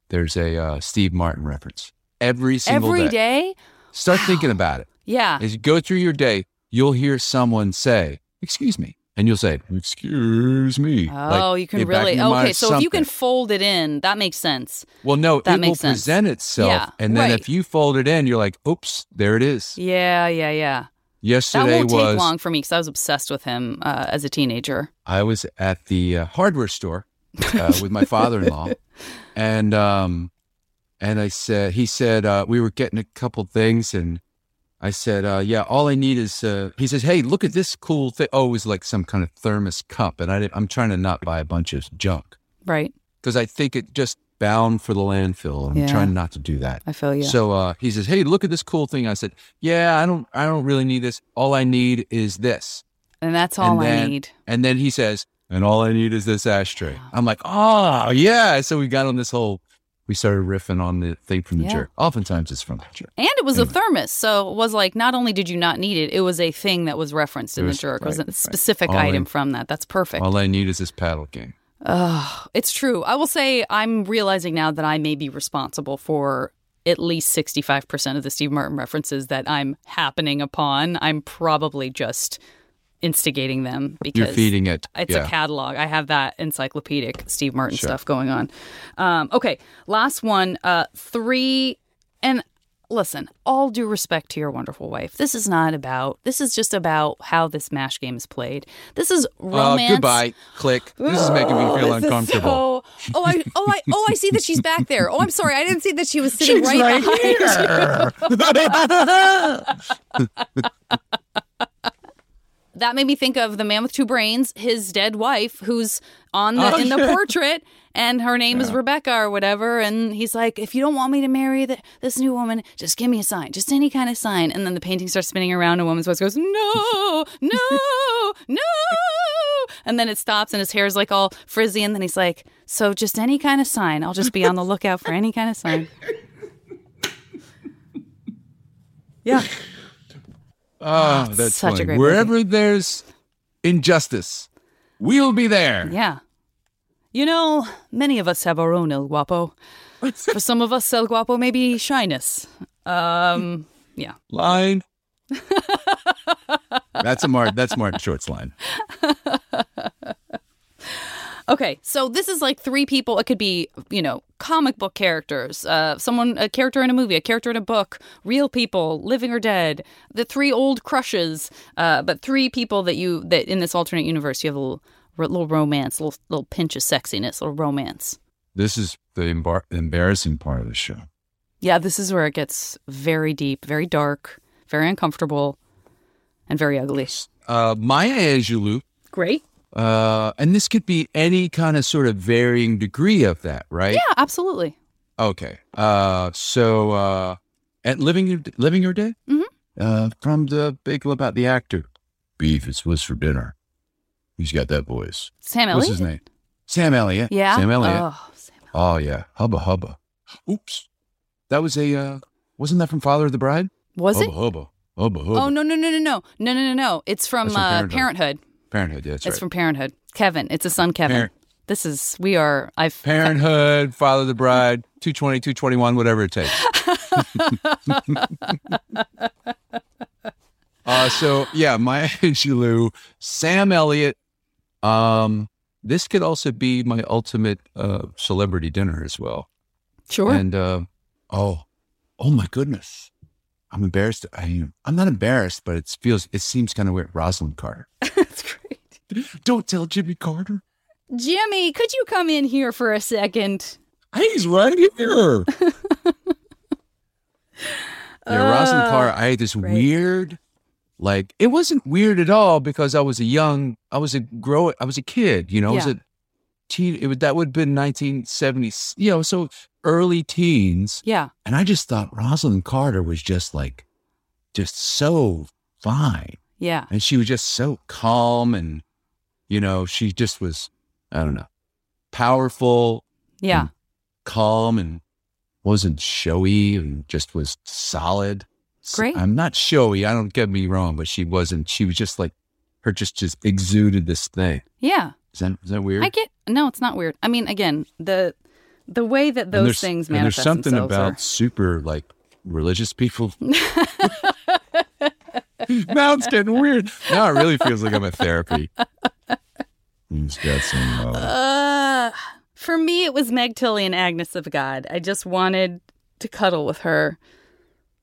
there's a uh, Steve Martin reference. Every single Every day. day? Start thinking about it. Yeah. As you go through your day, you'll hear someone say, "Excuse me," and you'll say, "Excuse me." Oh, Like, you can really okay. So if you can fold it in, that makes sense. well, no, that it will makes sense. present itself, Yeah, and then right. if you fold it in, you're like, "Oops, there it is." Yeah, yeah, yeah. Yesterday that won't was take long for me because I was obsessed with him uh, as a teenager. I was at the uh, hardware store uh, with my father-in-law, and um, and I said, he said uh, we were getting a couple things, and I said, uh, yeah, all I need is. Uh, he says, hey, look at this cool thing. Oh, it was like some kind of thermos cup, and I didn't, I'm trying to not buy a bunch of junk Right. because I think it just bound for the landfill. I'm Yeah. trying not to do that. I feel you. So uh, he says, "Hey, look at this cool thing." I said, "Yeah, I don't, I don't really need this. All I need is this." And that's all and I need. And then he says, "And all I need is this ashtray." I'm like, "Oh yeah!" So we got on this whole. We started riffing on the thing from the Yeah. jerk. Oftentimes it's from the jerk. And it was a thermos. So it was like not only did you not need it, it was a thing that was referenced in It the was- jerk. It was right, a specific All I- item from that. That's perfect. All I need is this paddle game. Ugh, it's true. I will say I'm realizing now that I may be responsible for at least 65% of the Steve Martin references that I'm happening upon. I'm probably just instigating them because You're feeding it. it's yeah. a catalog. I have that encyclopedic Steve Martin Sure. stuff going on. Um, okay, last one. Uh, three, and listen, all due respect to your wonderful wife. This is not about. This is just about how this mash game is played. This is Uh, romance. goodbye. Click. This is making me feel This uncomfortable. so- oh, I, oh, I, oh, I see that she's back there. Oh, I'm sorry, I didn't see that she was sitting right, behind you. that made me think of the man with two brains, his dead wife, who's on the Oh, in the oh, yeah. portrait, and her name is Rebecca or whatever. And he's like, "If you don't want me to marry the, this new woman, just give me a sign, just any kind of sign." And then the painting starts spinning around, and a woman's voice goes, "No, no, no," and then it stops, and his hair is like all frizzy, and then he's like, "So just any kind of sign. I'll just be on the lookout for any kind of sign." Yeah. Oh, that's such a funny. great movie. Wherever there's injustice, we'll be there. Yeah. You know, many of us have our own El Guapo. For some of us, El Guapo may be shyness. Um, yeah. Line. that's a Martin. That's Martin Short's line. Okay, so this is like three people. It could be, you know, comic book characters, uh, someone, a character in a movie, a character in a book, real people, living or dead, the three old crushes, uh, but three people that you, that in this alternate universe, you have a little, little romance, a little, little pinch of sexiness, a little romance. This is the embar- embarrassing part of the show. Yeah, this is where it gets very deep, very dark, very uncomfortable, and very ugly. Uh, Maya Angelou, Great. Uh, and this could be any kind of sort of varying degree of that, right? Yeah, absolutely. Okay. Uh, so uh, at living Your- living your day, Mhm. uh, from the big about the actor, beef is what's for dinner. Who's got that voice? Sam What's his name? Sam Elliott. Yeah. Sam Elliott. Oh, Sam Oh yeah, hubba hubba. Oops, that was a uh, wasn't that from Father of the Bride? Was hubba it? hubba hubba hubba. Oh no no no no no no no no no! It's from, That's from uh, Parenthood. Parenthood. Parenthood. Yeah, that's it's right. from Parenthood. Kevin. It's a son, Kevin. Parent- This is we are. I've Parenthood, Father the Bride, 220, 221, whatever it takes. uh, so yeah, Maya Angelou, Sam Elliott. Um, this could also be my ultimate uh, celebrity dinner as well. sure. And uh, oh, oh my goodness, I'm embarrassed. I am. I'm not embarrassed, but it feels. It seems kind of weird. Rosalynn Carter. That's great. Don't tell Jimmy Carter. Jimmy, could you come in here for a second? He's right here. yeah, Rosalynn Uh, Carter. I had this great. weird, like it wasn't weird at all because I was a young, I was a grow, I was a kid. You know, I was Yeah. a teen. It would that would have been 1970. You know, so early teens, Yeah. and I just thought Rosalynn Carter was just like, just so fine, Yeah. and she was just so calm, and you know, she just was, I don't know, powerful, Yeah. Mm. calm and wasn't showy and just was solid. Great. I'm not showy. I don't get me wrong, but she wasn't. She was just like her. Just just exuded this thing. Yeah. Is that is that weird? I get. No, it's not weird. I mean, again, the the way that those things and there's manifest something about are- super like religious people. now it's getting weird. Now it really feels like I'm at therapy. He's got some. Uh, Uh, for me, it was Meg Tilly and Agnes of God. I just wanted to cuddle with her.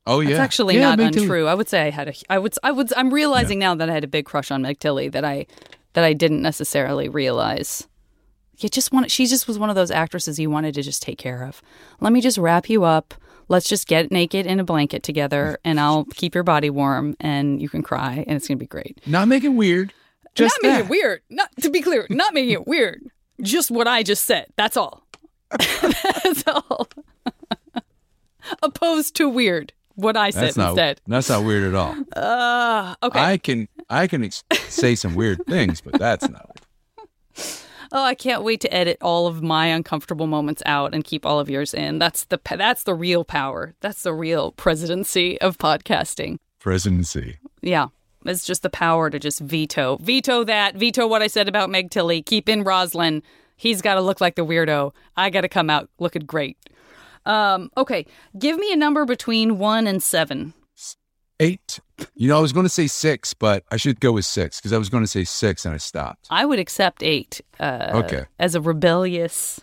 oh yeah, It's actually Yeah, not Meg Tilly. untrue. I would say I had a. I would. I would. I'm realizing now that I had a big crush on Meg Tilly that I that I didn't necessarily realize. You just want. She just was one of those actresses you wanted to just take care of. Let me just wrap you up. Let's just get naked in a blanket together, and I'll keep your body warm, and you can cry, and it's gonna be great. Not making weird. Just not making that. it weird. Not to be clear, not making it weird. Just what I just said. That's all. That's all. Opposed to weird. What I said That's not. instead. That's not weird at all. Uh, okay. I can. I can ex- say some weird things, but that's not. Oh, I can't wait to edit all of my uncomfortable moments out and keep all of yours in. That's the that's the real power. That's the real presidency of podcasting. Presidency. Yeah. It's just the power to just veto. Veto that. Veto what I said about Meg Tilly. Keep in Roslyn. He's got to look like the weirdo. I got to come out looking great. Um, okay. Give me a number between one and seven. Eight. You know, I was going to say six, but I should go with six because I was going to say six and I stopped. I would accept eight. Uh, Okay. As a rebellious,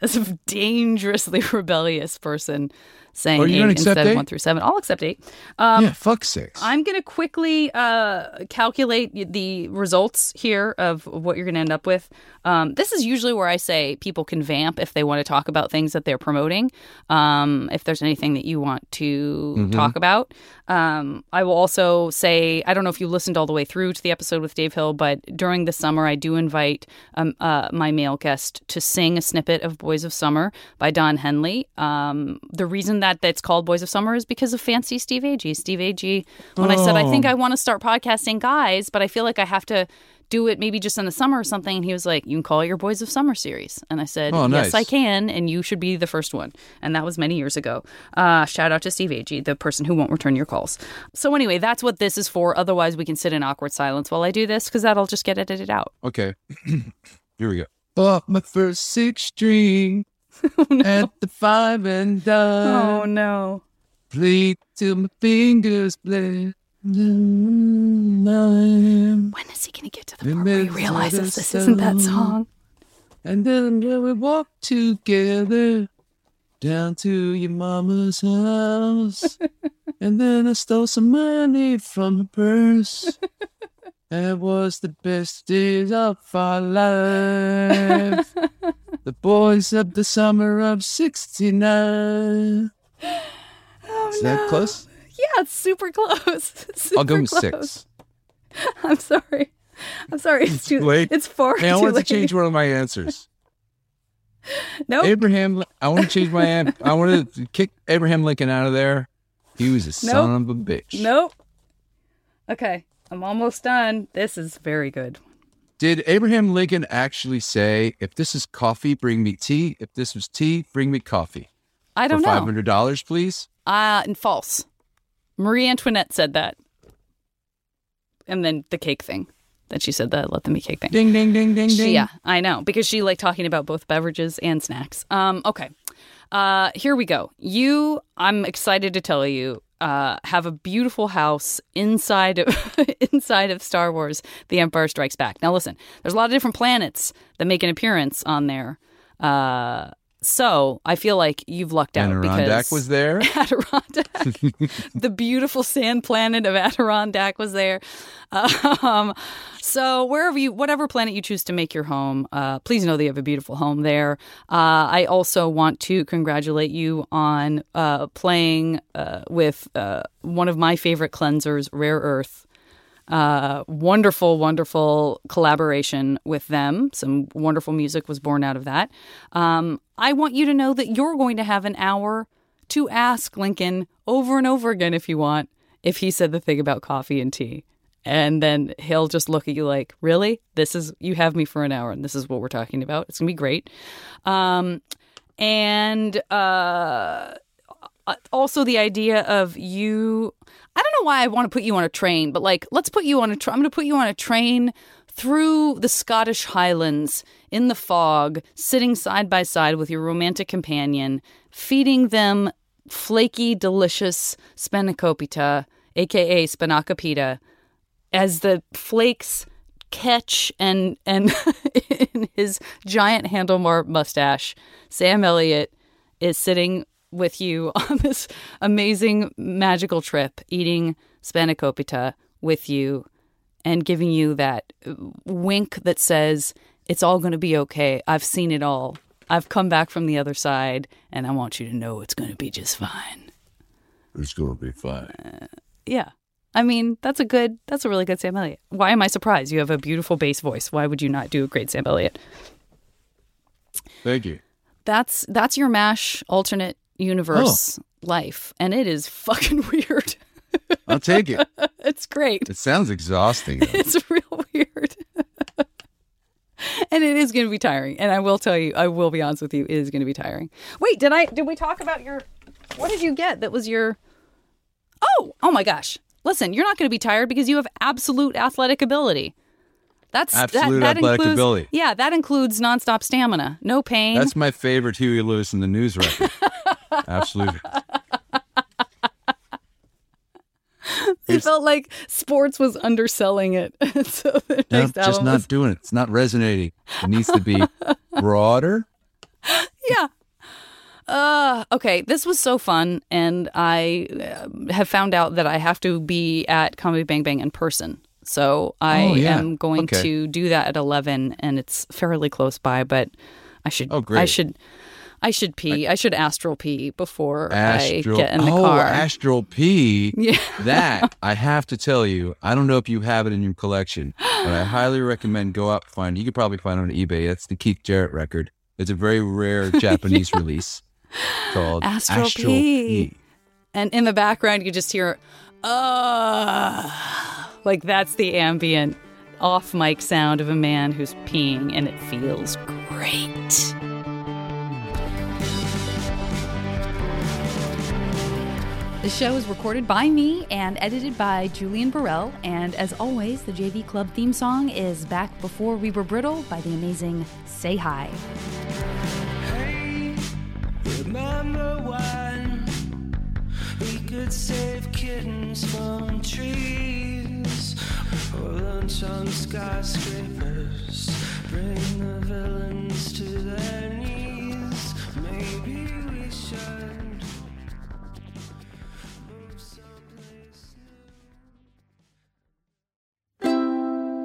as a dangerously rebellious person saying Oh, eight instead accept of eight? one through seven. I'll accept eight. Um, yeah, fuck six. I'm going to quickly uh, calculate the results here of what you're going to end up with. Um, this is usually where I say people can vamp if they want to talk about things that they're promoting. Um, if there's anything that you want to Mhm. talk about, um, I will also say I don't know if you listened all the way through to the episode with Dave Hill, but during the summer, I do invite um, uh, my male guest to sing a snippet of Boys of Summer by Don Henley. Um, the reason that that's called Boys of Summer is because of Fancy Steve Agee. Steve Agee, when I said I think Oh. I want to start podcasting guys, but I feel like I have to do it maybe just in the summer or something. And he was like, You can call it your Boys of Summer series. And I said, Oh, Yes. I can. And you should be the first one. And that was many years ago. Uh, shout out to Steve Agee, the person who won't return your calls. So, anyway, that's what this is for. Otherwise, we can sit in awkward silence while I do this because that'll just get edited out. Okay. Here we go. Bought my first six string Oh, at the five and dime. Oh, no. Played till my fingers bled. When When is he going to get to the part where he realizes this isn't that song? And then we walked together down to your mama's house. and then I stole some money from her purse. That was the best days of our life. The boys of the summer of 69. Oh, Is that close? Yeah, it's super close. I'll go with close. six. I'm sorry. I'm sorry. It's too late. It's far Hey, I want to change one of my answers. Nope. Abraham, I want to change my. I wanted to kick Abraham Lincoln out of there. He was a son of a bitch. Nope. Okay, I'm almost done. This is very good. Did Abraham Lincoln actually say, "If this is coffee, bring me tea. If this was tea, bring me coffee"? I don't For know. five hundred dollars, please. Uh, and false. Marie Antoinette said that. And then the cake thing. Then she said the let them be cake thing. Ding, ding, ding, ding, She- ding. yeah, I know because she liked talking about both beverages and snacks. Um, okay, uh, here we go. You, I'm excited to tell you, uh, have a beautiful house inside of inside of Star Wars: The Empire Strikes Back. Now, listen, there's a lot of different planets that make an appearance on there. Uh, so I feel like you've lucked out because. Adirondack because was there. Adirondack, the beautiful sand planet of Adirondack was there. Um, so wherever you, whatever planet you choose to make your home, uh, please know that you have a beautiful home there. Uh, I also want to congratulate you on uh, playing uh, with uh, one of my favorite cleansers, Rare Earth. Uh, wonderful, wonderful collaboration with them. Some wonderful music was born out of that. Um, I want you to know that you're going to have an hour to ask Lincoln over and over again if you want if he said the thing about coffee and tea. And then he'll just look at you like, really? This is, you have me for an hour and this is what we're talking about. It's going to be great. Um, and uh, also the idea of you, I don't know why I want to put you on a train, but like, let's put you on a, train. I'm going to put you on a train through the Scottish Highlands in the fog, sitting side by side with your romantic companion, feeding them flaky, delicious spanakopita, aka spanakopita, as the flakes catch and and in his giant handlebar mustache, Sam Elliott is sitting with you on this amazing magical trip, eating spanakopita with you and giving you that wink that says it's all going to be okay. I've seen it all. I've come back from the other side, and I want you to know it's going to be just fine. It's going to be fine. Uh, yeah. I mean, that's a good, that's a really good Sam Elliott. Why am I surprised? You have a beautiful bass voice. Why would you not do a great Sam Elliott? Thank you. That's that's your MASH alternate universe life, and it is fucking weird. I'll take it. it's great. It sounds exhausting. though. It's real weird. and it is going to be tiring. And I will tell you, I will be honest with you, it is going to be tiring. Wait, did I did we talk about your what did you get that was your Oh, oh my gosh. Listen, you're not going to be tired because you have absolute athletic ability. That's Absolute that, that athletic includes, ability. Yeah, that includes nonstop stamina, no pain. That's my favorite Huey Lewis in the news record. Absolutely. It felt like sports was underselling it. so No, just not was- doing it. It's not resonating. It needs to be broader. yeah. Uh, okay, this was so fun, and I uh, have found out that I have to be at Comedy Bang Bang in person. So I Oh, yeah. am going Okay. to do that at eleven, and it's fairly close by. But I should, Oh, great. I should, I should pee. I, should astral pee before Astral. I get in the oh, car. Astral pee. Yeah. That I have to tell you. I don't know if you have it in your collection, but I highly recommend go out find. You could probably find it on eBay. That's the Keith Jarrett record. It's a very rare Japanese release called Astral, Pee. And in the background, you just hear, uh, like that's the ambient off mic sound of a man who's peeing, and it feels great. The show is recorded by me and edited by Julian Burrell. And as always, the JV Club theme song is Back Before We Were Brittle by the amazing Say Hi. Remember when we could save kittens from trees or lunch on skyscrapers, bring the villains to their knees?